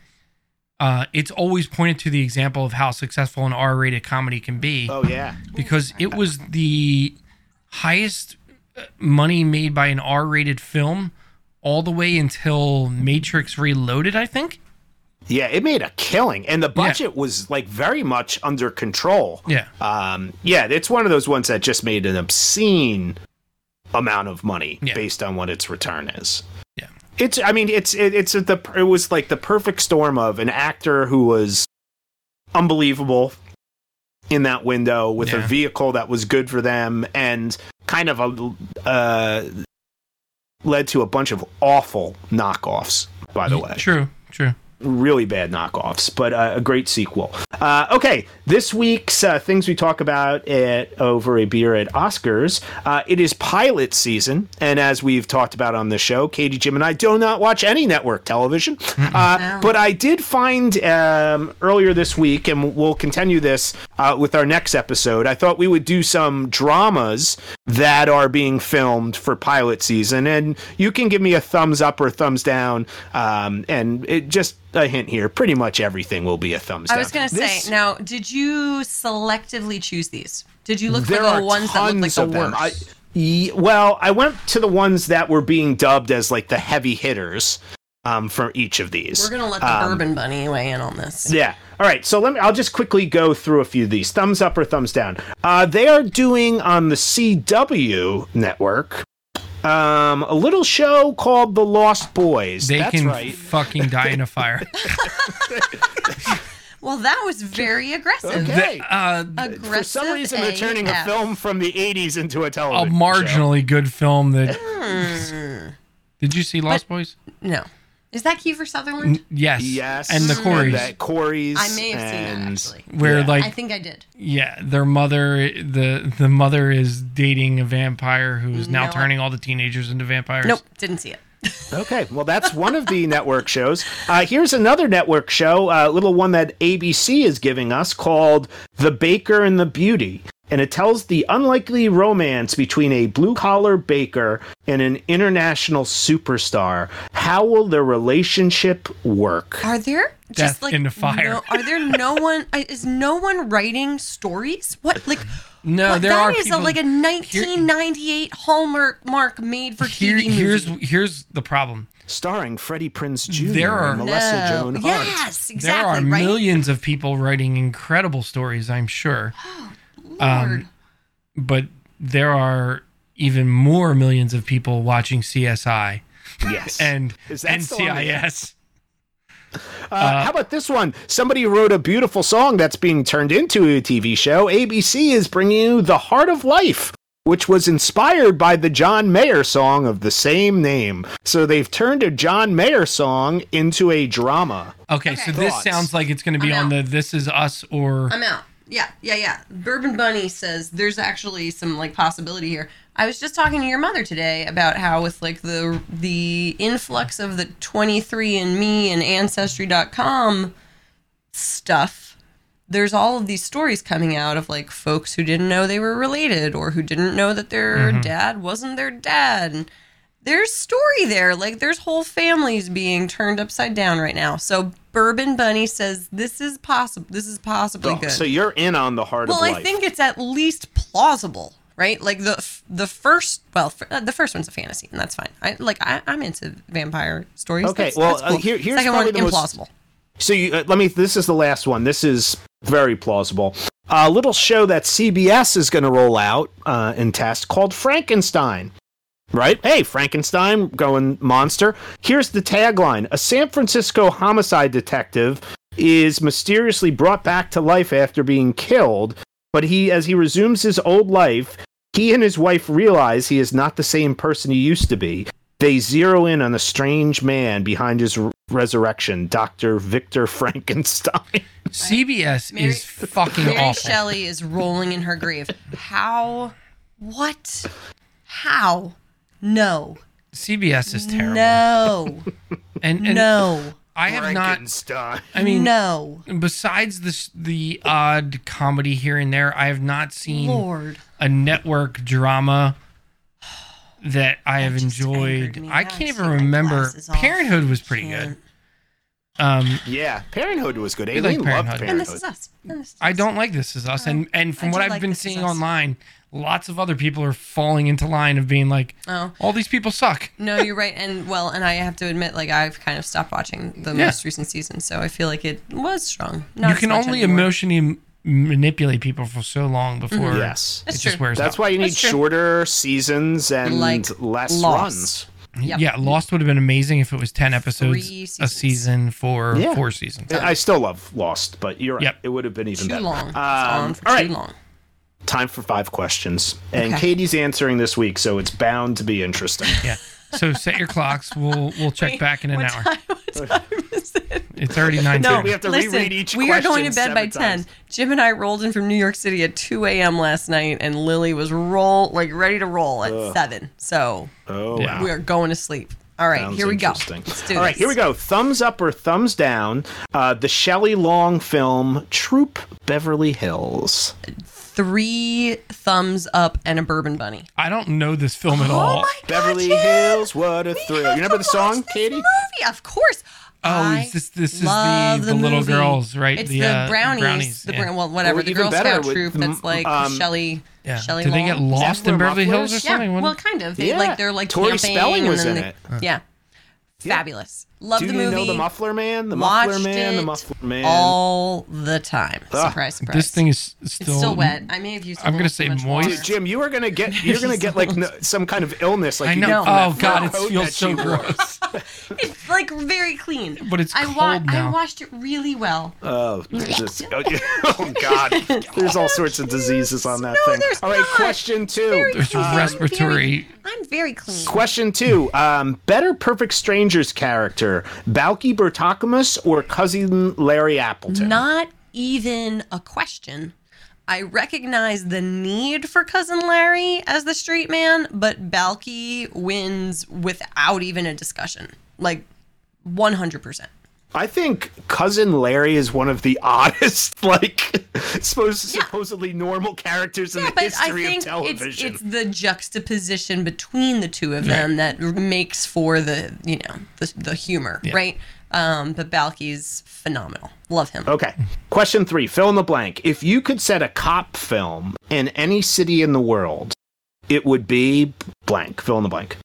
Uh, it's always pointed to the example of how successful an R-rated comedy can be Oh yeah, because it was the highest uh, money made by an R-rated film all the way until Matrix Reloaded. I think. Yeah, it made a killing, and the budget was like very much under control. Yeah. Um, yeah, it's one of those ones that just made an obscene amount of money Yeah. based on what its return is. Yeah. It's, I mean, it's, it, it's the, it was like the perfect storm of an actor who was unbelievable in that window with a vehicle that was good for them and kind of a, uh, led to a bunch of awful knockoffs, by the way True. True. Really bad knockoffs, but uh, a great sequel. Uh, okay, this week's uh, things we talk about at over a beer at Oscars. Uh, it is pilot season, and as we've talked about on the show, Katie, Jim, and I do not watch any network television. Uh, But I did find um, earlier this week, and we'll continue this uh, with our next episode. I thought we would do some dramas that are being filmed for pilot season, and you can give me a thumbs up or thumbs down. Um, and it just a hint here: pretty much everything will be a thumbs I was going to say, now, did you selectively choose these? Did you look for the ones that looked like the of. I, worst? Ye- well, I went to the ones that were being dubbed as like the heavy hitters um, for each of these. We're going to let the Um, Bourbon Bunny weigh in on this. Yeah. All right. So let me. I'll just quickly go through a few of these. Thumbs up or thumbs down. Uh, they are doing on the CW network um, a little show called The Lost Boys. They That's can right. fucking die in a fire. Well, that was very aggressive. Okay. The- uh, Aggressive For some reason, they're turning a AF. film from the '80s into a a television. A marginally good film that. Hmm. Did you see Lost Boys? No. Is that Kiefer Sutherland? Yes. Yes. And the Corys, that Corys. I may have seen that actually. where yeah. like I think I did. yeah, their mother the the mother is dating a vampire who's now No. turning all the teenagers into vampires. Nope, didn't see it. Okay, well, that's one of the network shows. Uh, here's another network show, a little one that ABC is giving us called The Baker and the Beauty. And it tells the unlikely romance between a blue collar baker and an international superstar. How will their relationship work? Are there just Death like in the fire. No, are there no one? Is no one writing stories? What like? No, what, there that are is people- a, like a 1998 Hallmark mark made for Here, TV movie. here's here's the problem. Starring Freddie Prinze Jr. There are- and Melissa no. Joan Hart. Yes, exactly. there are right? millions of people writing incredible stories, I'm sure. Oh, Um, But there are even more millions of people watching CSI Yes. and Is that still on the air? NCIS. Uh, how about this one? Somebody wrote a beautiful song that's being turned into a TV show. ABC is bringing you The Heart of Life, which was inspired by the John Mayer song of the same name. So they've turned a John Mayer song into a drama. Okay, so this sounds like it's going to be I'm on out. the This Is Us or I'm out. Yeah, yeah, yeah. Bourbon Bunny says there's actually some like possibility here. I was just talking to your mother today about how with like the the influx of the 23andme and ancestry.com stuff, there's all of these stories coming out of like folks who didn't know they were related or who didn't know that their mm-hmm. dad wasn't their dad. And there's story there. Like there's whole families being turned upside down right now. So Bourbon Bunny says this is possible. This is possibly good. So you're in on The Heart well, of Life. I think it's at least plausible, right? Like the the first, well, f- uh, the first one's a fantasy, and that's fine. I like I, I'm into vampire stories. Okay, That's- well, that's cool. uh, here- here's second one the most- implausible. So you, uh, let me. This is the last one. This is very plausible. A little show that CBS is going to roll out uh, and test called Frankenstein. Right? Hey, Frankenstein going monster. Here's the tagline: A San Francisco homicide detective is mysteriously brought back to life after being killed, but he, as he resumes his old life, he and his wife realize he is not the same person he used to be. They zero in on the strange man behind his r- resurrection, Dr. Victor Frankenstein. CBS Mary- is fucking Mary awful. Shelley is rolling in her grave. How? What? How? No. CBS is terrible. No. And, and no. I have not. I mean, no. besides this, the odd comedy here and there, I have not seen Lord. a network drama that I have enjoyed. I can't even remember. Parenthood was pretty Can't. good. Um, Yeah, Parenthood was good. like Aileen loved Parenthood. Parenthood. And this is us. And this is I don't like This Is Us, and and from I what I've like been seeing online, lots of other people are falling into line of being like, Oh. all these people suck. No, you're right. And well, and I have to admit, like I've kind of stopped watching the Yeah. most recent season, so I feel like it was strong. Not you can only anymore. emotionally manipulate people for so long before Yes. it That's just true. wears That's out. why you need That's shorter seasons and Like less Lost. runs. Yep. Yeah, Lost would have been amazing if it was ten episodes a season for Yeah. four seasons. I still love Lost, but you're right. Yep. It would have been even Too better. long. It's Um, on for all too long. Time for five questions. And Okay. Katie's answering this week, so it's bound to be interesting. Yeah. So set your clocks. We'll we'll check back in an What hour. time- what time is it? It's already nine. No, we have to listen, reread each we are going to bed by 10. times. Jim and I rolled in from New York City at 2 a.m. last night, and Lily was roll like ready to roll at 7. So Oh, Yeah. wow. we are going to sleep. All right, Sounds here we go. interesting. Let's do All right, this. here we go. Thumbs up or thumbs down. Uh, the Shelley Long film Troop Beverly Hills. Three thumbs up and a bourbon bunny. I don't know this film at all. Oh my God, Beverly Jim! Hills, what a We thrill! You remember the song, watch Katie? Movie, of course. Oh, I is this this is love the, the, little girls, right? It's the, the, uh, brownies. the yeah. well, whatever. Or the even Girl Scout troop. the- That's like um, Shelley. Yeah. Shelley Did they get lost in Beverly Hills or Mufflers? Yeah, something? Well, kind of. They Yeah. like they're like Tori camping Spelling and was then in they- it. Yeah, fabulous. Love Do the you movie. know the Muffler Man? The Watched Muffler Man, the Muffler Man. all the time. Ah. Surprise, surprise. this thing is still, it's still wet. I may have used. i I'm gonna say moist. Dude, Jim, you are gonna get you're gonna get like no, some kind of illness like I you know. Oh god, it feels so gross. It's like very clean. But it's I cold now. I washed it really well. Oh, this- oh, oh, God! There's all sorts of diseases on that No, thing. there's All right, not. question two. Very There's clean. respiratory. Very- I'm very clean. Question two. Um, better Perfect Strangers character, Balki Bartokomous or cousin Larry Appleton? Not even a question. I recognize the need for cousin Larry as the street man, but Balki wins without even a discussion. Like 100%. I think cousin Larry is one of the oddest, like, supposed, Yeah. supposedly normal characters in Yeah, the history of think it's, television. it's the juxtaposition between the two of them that makes for the you know the, the humor, right? Um, but Balki's phenomenal. Love him. Okay. Question three fill in the blank. If you could set a cop film in any city in the world, it would be blank. Fill in the blank.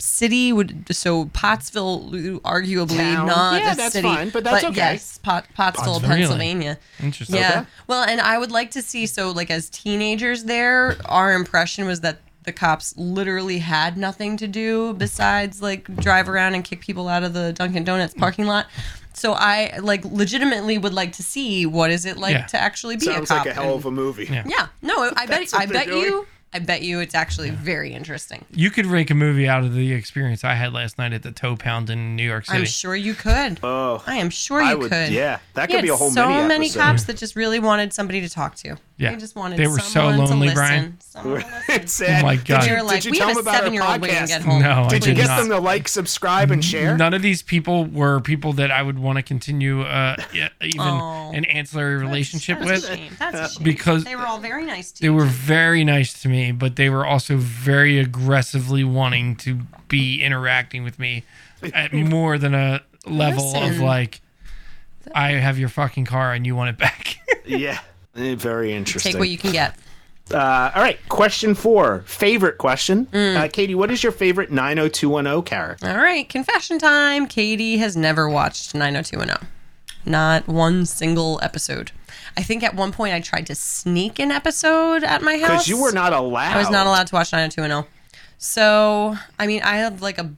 City would so Pottsville, arguably Town. not Yeah, a that's city, fine, but that's okay. Yes, Pot, Pottsville, Pottsville, really? Pennsylvania. Interesting. Yeah. Okay. Well, and I would like to see so like as teenagers there, our impression was that the cops literally had nothing to do besides like drive around and kick people out of the Dunkin' Donuts parking lot. So I like legitimately would like to see what is it like Yeah. to actually be Sounds a cop. Sounds like a hell and- of a movie. Yeah. yeah. No, I bet I bet doing. you I bet you it's actually very interesting. You could make a movie out of the experience I had last night at the Tow Pound in New York City. I'm sure you could. Oh, I am sure you I would. could. Yeah, that He could be a whole movie. so mini many episode. cops that just really wanted somebody to talk to. Yeah. They just wanted. They were so someone to lonely, listen. Brian. Someone to listen. it's sad. Oh my Did God. you, They were did like, you we tell have them a about our seven-year-old waiting to podcast? get home. No, I Did you did get not. them to like, subscribe, and share? None of these people were people that I would want to continue uh, yeah, even Oh. an ancillary relationship That's with. a shame. That's a shame. Because they were all very nice to They you. were very nice to me, but they were also very aggressively wanting to be interacting with me at more than a level of like, I have your fucking car and you want it back. yeah, Eh, very interesting. Take what you can get. Uh, all right, question four. Favorite question. Mm. Uh, Katie, what is your favorite 90210 character? All right, confession time. Katie has never watched 90210. Not one single episode. I think at one point I tried to sneak an episode at my house. Because you were not allowed. I was not allowed to watch 90210. So, I mean, I have like a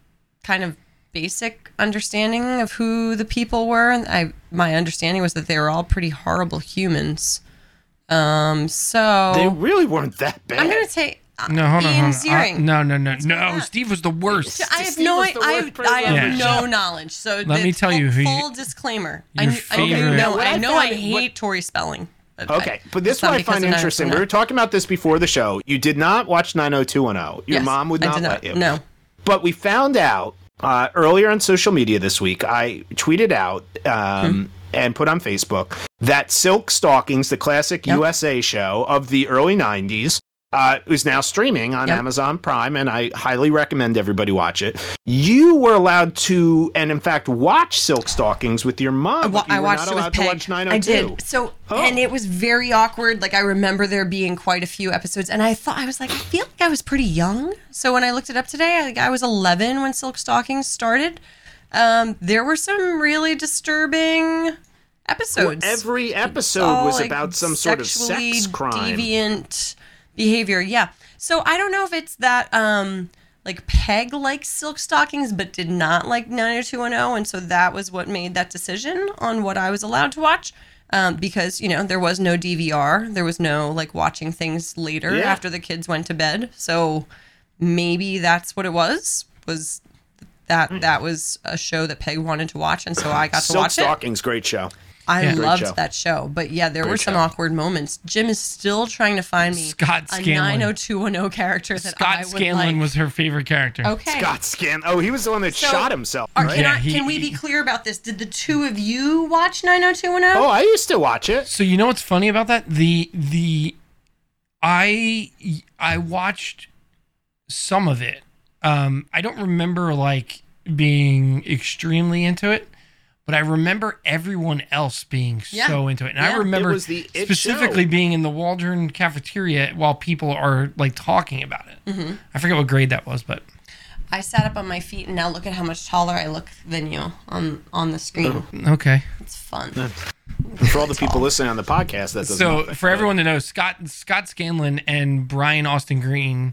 kind of basic understanding of who the people were. And I my understanding was that they were all pretty horrible humans. Um, so They really weren't that bad. I'm gonna take no, hold on, Ian hold on. Ziering. no, no, no, no. Steve was the worst. I have Steve no, was I, the I, worst have, person I on have the no knowledge. So Let the me tell full, you who you- full disclaimer. I, Your kn- I, knew- favorite- no, What I I know I found- hate Tori Spelling. but Okay, but this it's is what not I because find of interesting. We 90210. were talking about this before the show. You did not watch 90210. Your Yes, mom would I not did let you. No. But we found out uh, earlier on social media this week. I tweeted out um, and put on Facebook that Silk Stockings, the classic Yep. USA show of the early 90s, uh, is now streaming on Yep. Amazon Prime, and I highly recommend everybody watch it. You were allowed to, and in fact, watch Silk Stockings with your mom. I, you I watched not it with Peg. watch I did. So, Oh. and it was very awkward. Like I remember there being quite a few episodes, and I thought I was like, I feel like I was pretty young. So when I looked it up today, I I was 11 when Silk Stockings started. Um, there were some really disturbing episodes. Every episode all, was like, about some sort of sex crime. deviant behavior. Yeah. So I don't know if it's that um like Peg likes silk stockings but did not like 90210 and so that was what made that decision on what I was allowed to watch. Um, because you know there was no DVR, there was no like watching things later Yeah. after the kids went to bed. So maybe that's what it was. Was that that was a show that Peg wanted to watch, and so I got to Silk watch it. Stockings, great show. I Yeah. Loved show. that show. But yeah, there were some show. awkward moments. Jim is still trying to find me Scott Scanlon. a 90210 character that I Scott would Scanlon like. was her favorite character. okay. Scott Scan. Oh, he was the one that So- shot himself, Or right? can, Yeah, I, he- can we be clear about this? Did the two of you watch 90210? Oh, I used to watch it. So you know what's funny about that? The the I I watched some of it. Um I don't remember like being extremely into it, but I remember everyone else being Yeah. so into it. And Yeah. I remember It the it specifically show. being in the Waldron cafeteria while people are like talking about it. Mm-hmm. I forget what grade that was, but I sat up on my feet, and now look at how much taller I look than you on on the screen. okay. It's fun. For all the people listening on the podcast, that doesn't. So for everyone to know, Scott Scott Scanlon and Brian Austin Green,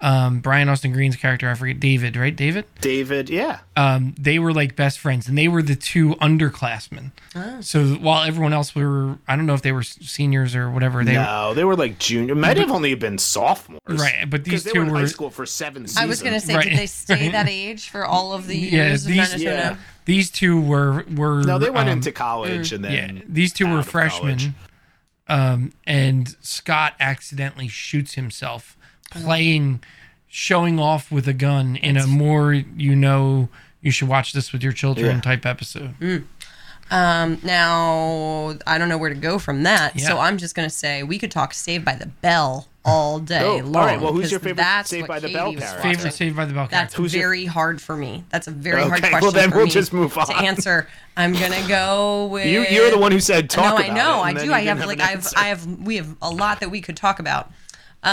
um, Brian Austin Green's character, I forget David, right? David. David, yeah, Um, they were like best friends, and they were the two underclassmen. Ah. So while everyone else were, I don't know if they were seniors or whatever. They no, they were like junior. Might have only been sophomores, Right, but these they two were in high school for seven seasons. I was gonna say, Right. did they stay that age for all of the years of these 90210? Yeah. these two were were No, they went um, into college and then. yeah, these two were freshmen. Um, and Scott accidentally shoots himself playing, showing off with a gun in a more you know you should watch this with your children Yeah. type episode. Um, now I don't know where to go from that, so Yeah. I'm just gonna say we could talk Saved by the Bell all day Oh, all long. right, well, who's your favorite that's Saved what by the Katie Bell was character? watching. Favorite Saved by the Bell That's character. Who's your- very hard for me. That's a very hard Okay, question well, then for we'll me just move on. to answer. I'm gonna go with You, you're the one who said talk no, about I know, it, I then do. you I didn't have like I have answer. I have we have a lot that we could talk about. Uh,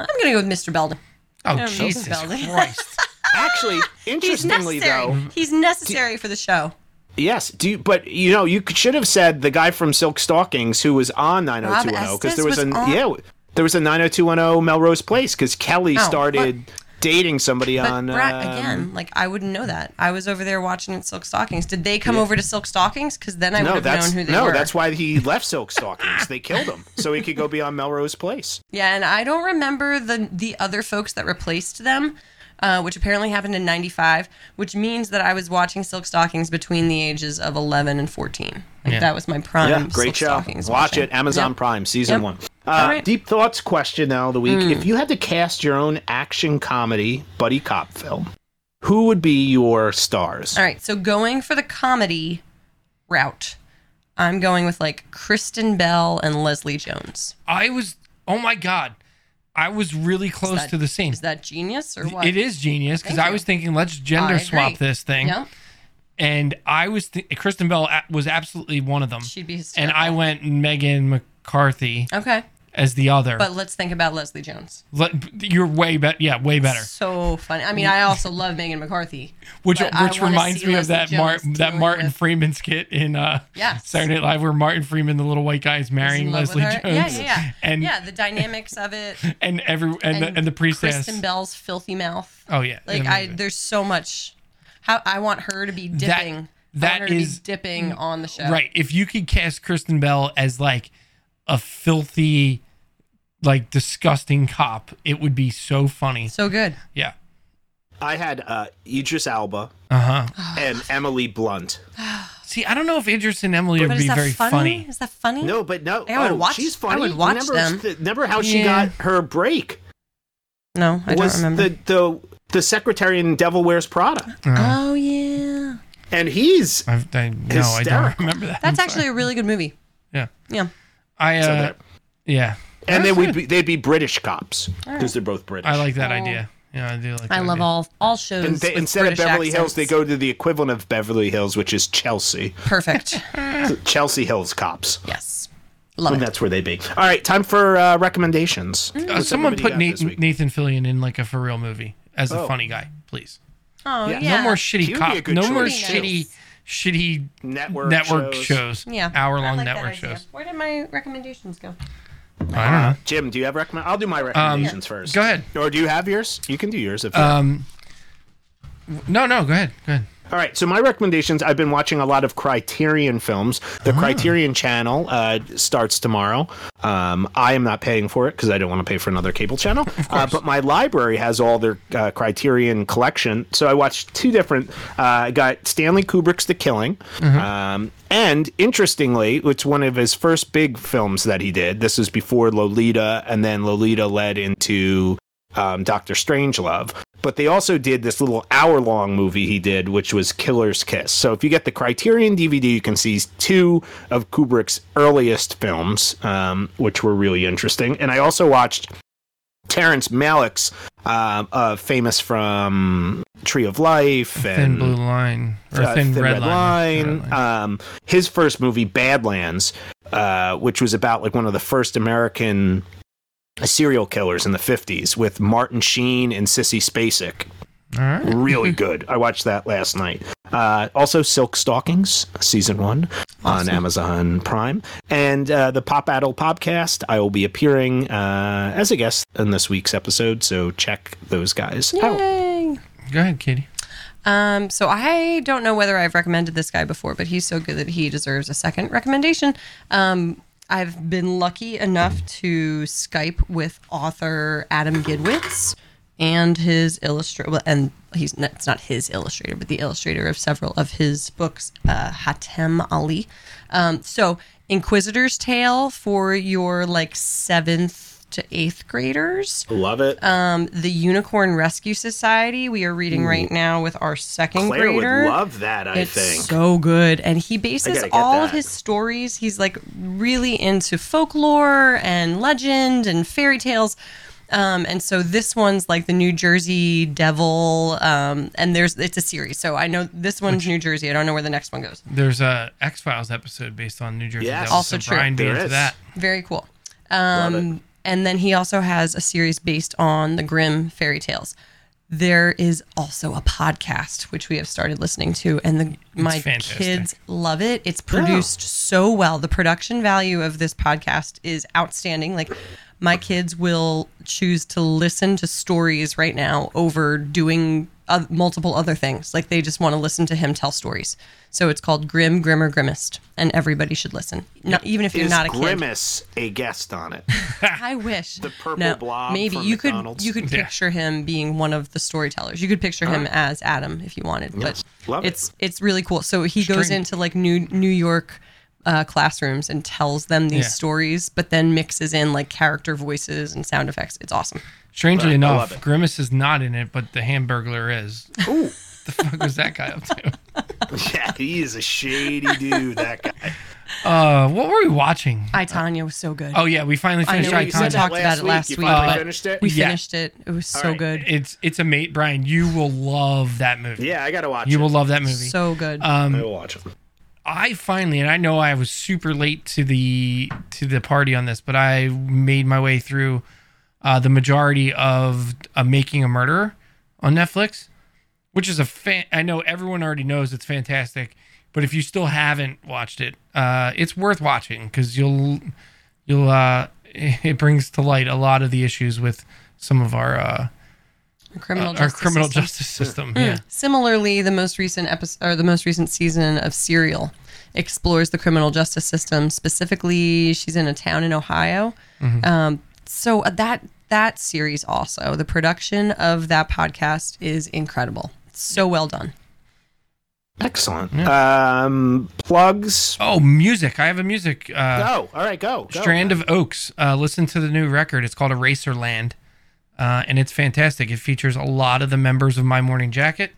I'm gonna go with Mr. Belding. oh know, Jesus Belding. Christ! Actually, interestingly necessary. though, He's necessary for the show. yes. Do you, but you know you should have said the guy from Silk Stockings who was on 90210 because there was, was a on- yeah there was a 90210 Melrose Place because Kelly Oh, started dating somebody But on Brett, um, again, like I wouldn't know that. I was over there watching at Silk Stockings. Did they come over to Silk Stockings? Because then I would No, have that's known who they no. were. No, that's why he left Silk Stockings. they killed him so he could go be on Melrose Place. Yeah, and I don't remember the the other folks that replaced them, uh, which apparently happened in '95, which means that I was watching Silk Stockings between the ages of 11 and 14. Like Yeah. that was my prime. Yeah, Silk show. Stockings Watch watching. it. Amazon Yep. Prime, season Yep. one. Uh, right. Deep thoughts question now of the week. Mm. If you had to cast your own action comedy buddy cop film, who would be your stars? All right, so going for the comedy route, I'm going with like Kristen Bell and Leslie Jones. I was. Oh my God! I was really close that- to the same. Is that genius or what? It is genius because I was thinking let's gender swap this thing, Yep, and I was th- Kristen Bell was absolutely one of them, she'd be hysterical. and. I went Megan McCarthy Okay, as the other. but let's think about Leslie Jones. Let- you're way better. Yeah, way better. So funny. I mean, I also love Megan McCarthy. Which which reminds me of that Mar- that Martin with- Freeman skit in uh, Yes. Saturday Night Live where Martin Freeman, the little white guy, is marrying in Leslie. Jones. Yeah, yeah, yeah. And yeah, the dynamics of it. and every and, the and the priest Kristen Bell's filthy mouth. Oh yeah. Like I, there's so much. How I want her to be dipping. That to is- dipping on the show. Right. If you could cast Kristen Bell as like a filthy, like disgusting cop, it would be so funny. So good. Yeah. I had uh, Idris Elba Uh huh. and Emily Blunt. See, I don't know if Idris and Emily But would is be very funny? funny. Is that funny? No, but no. I would oh, watch- she's funny. I funny. would watch remember, them. th- remember how she Yeah. got her break? No, I don't remember. the the the secretary in Devil Wears Prada, oh yeah, and he's I've, I, no, I don't remember that. that's I'm actually sorry. a really good movie. yeah. Yeah. I uh, So there. yeah. and then we'd be, they'd be British cops because they're both British. I like that Oh. idea. Yeah, I do like. I love idea. all all shows. and they, with instead British of Beverly Hills, they go to the equivalent of Beverly Hills, which is Chelsea. perfect. Chelsea Hills cops. yes, love And it. that's where they be. All right, time for uh, recommendations. Uh, someone put got Nate, this week? Nathan Fillion in like a for real movie as a Oh. funny guy, please. Oh Yeah. yeah. No more shitty would be cop. No more choice, too. shitty, shitty Network, network shows. shows. Yeah, hour long like network shows. Where did my recommendations go? I don't know. Jim, do you have recommend? I'll do my recommendations first. go ahead. Or do you have yours? You can do yours if you Um, no, no, go ahead, go ahead. All right, so my recommendations. I've been watching a lot of Criterion films. The Criterion channel uh, starts tomorrow. Um, I am not paying for it because I don't want to pay for another cable channel. Uh, but my library has all their uh, Criterion collection. So I watched two different. Uh, I got Stanley Kubrick's The Killing, um, and interestingly, it's one of his first big films that he did. This was before Lolita, and then Lolita led into um, Doctor Strangelove. But they also did this little hour long movie he did, which was Killer's Kiss. So if you get the Criterion DVD, you can see two of Kubrick's earliest films, um, which were really interesting. And I also watched Terrence Malick's, uh, uh, famous from Tree of Life Thin and blue line or uh, thin, red, line. Line. Line. Um, his first movie, Badlands, uh, which was about like one of the first American serial killers in the 50s with Martin Sheen and Sissy Spacek. All right. Really good. I watched that last night. Uh, also, Silk Stockings, season one on Amazon Prime. And uh, the Pop Addled podcast. I will be appearing uh, as a guest in this week's episode, so check those guys out. Yay. Go ahead, Katie. Um, so I don't know whether I've recommended this guy before, but he's so good that he deserves a second recommendation. Um, I've been lucky enough to Skype with author Adam Gidwitz and his illustrator, well, and he's not, it's not his illustrator, but the illustrator of several of his books, uh, Hatem Aly. Um, so Inquisitor's Tale for your like seventh to eighth graders. Love it. Um, the Unicorn Rescue Society, we are reading right now with our second Claire grader. would love that, I it's think. so good. And he bases gotta get all of his stories. He's like really into folklore and legend and fairy tales. Um, and so this one's like the New Jersey Devil, um, and there's it's a series. So I know this one's New Jersey. I don't know where the next one goes. There's a X Files episode based on New Jersey. Yes. Devil, Also so true. Brian be There into is. that. Very cool. Love it. Um, and then he also has a series based on the Grimm fairy tales. There is also a podcast which we have started listening to, and the my fantastic. kids love it. It's produced so well. The production value of this podcast is outstanding. Like my kids will choose to listen to stories right now over doing uh, multiple other things. Like they just want to listen to him tell stories. So it's called Grimm, Grimmer, Grimmest, and everybody should listen. Not, even if you're Is not a kid. Grimace a guest on it? I wish the purple blob Maybe from you could you could Yeah. picture him being one of the storytellers. You could picture him as Adam if you wanted. But Love it. it's it's really cool. So he goes into like New New York uh, classrooms and tells them these Yeah. stories, but then mixes in like character voices and sound effects. It's awesome. Strangely Right, I love enough, it. Grimace is not in it, but the Hamburglar is. Ooh. the fuck was that guy up to? yeah, he is a shady dude, that guy. Uh, what were we watching? I Tonya was so good. Oh yeah, we finally I finished know, I, you said Tonya. that. talked about it last You week, finally but- finished it? we yeah. finished it. It was so right. good. It's it's a mate, Brian. You will love that movie. yeah, I gotta watch it. You will love that movie. So good. I will watch it. I finally, and I know I was super late to the to the party on this, but I made my way through uh, the majority of uh, Making a Murderer on Netflix, which is a fan. I know everyone already knows it's fantastic, but if you still haven't watched it, uh, it's worth watching because you'll you'll uh, it brings to light a lot of the issues with some of our uh, criminal our justice criminal system. justice system. Yeah. Similarly, the most recent episode or the most recent season of Serial explores the criminal justice system. Specifically, she's in a town in Ohio. Um, so uh, that that series also the production of that podcast is incredible. It's so well done. Excellent. Um, plugs. Oh, music! I have a music. Uh, Go. All right, go. go. Strand of Oaks. Uh, listen to the new record. It's called Eraserland, uh, and it's fantastic. It features a lot of the members of My Morning Jacket,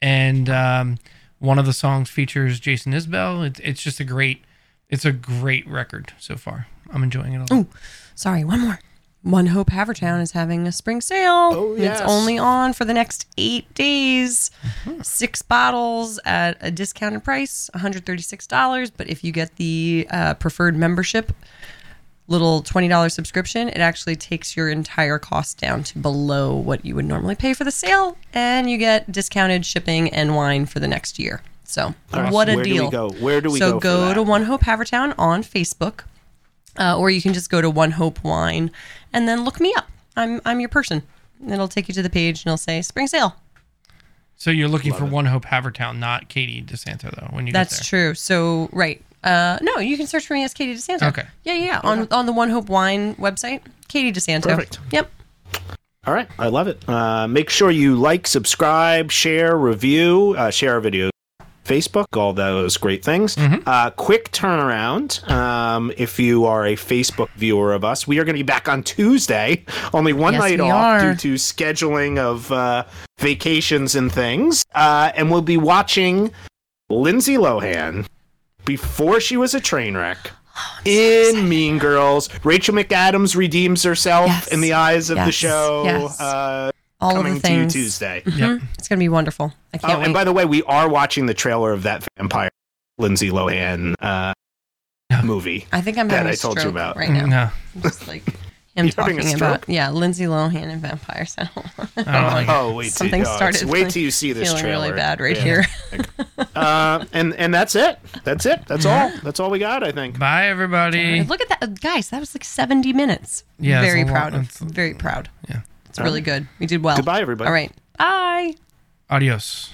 and um, one of the songs features Jason Isbell. It's it's just a great, it's a great record so far. I'm enjoying it a lot. Oh, sorry, one more. One Hope Havertown is having a spring sale. Oh, yes. It's only on for the next eight days. Six bottles at a discounted price, $136. But if you get the uh, preferred membership, little $20 subscription, it actually takes your entire cost down to below what you would normally pay for the sale. And you get discounted shipping and wine for the next year. So, Awesome. what a Where do we deal. go? Where do we so go for go that? to One Hope Havertown on Facebook uh, or you can just go to One Hope Wine and then look me up. I'm I'm your person. It'll take you to the page and it'll say spring sale. So you're looking for One Hope Havertown, not Katie DeSanto, though. When you That's get there. true. So right. Uh, no, you can search for me as Katie DeSanto. Okay. Yeah, yeah, yeah. On on the One Hope Wine website, Katie DeSanto. Perfect. Yep. All right, I love it. Uh, make sure you like, subscribe, share, review, uh, share our videos. Facebook, all those great things. Uh, quick turnaround. Um, if you are a Facebook viewer of us, we are going to be back on Tuesday. Only one Yes, night off are. due to scheduling of uh, vacations and things. Uh, and we'll be watching Lindsay Lohan before she was a train wreck. in Mean Girls, Rachel McAdams redeems herself Yes. in the eyes of the show. Yes. Uh, All of coming the to you things. Tuesday. Yep. It's gonna be wonderful. I Oh, can't wait. and by the way, we are watching the trailer of that vampire Lindsay Lohan uh, movie. I think I'm that having I a told you stroke about. right now. No, Just like him You're talking about yeah, Lindsay Lohan and vampires. I don't know. I don't like. Oh, wait, Something till, oh, started Wait till you see this feeling trailer. really bad right Yeah. here. Uh, and and that's it. That's it. That's all. That's all we got. I think. Bye, everybody. Look at that, guys! That was like 70 minutes. Yeah, very a lot- proud of. Very proud. Yeah. It's really good. We did well. Goodbye, everybody. All right. Bye. Adios.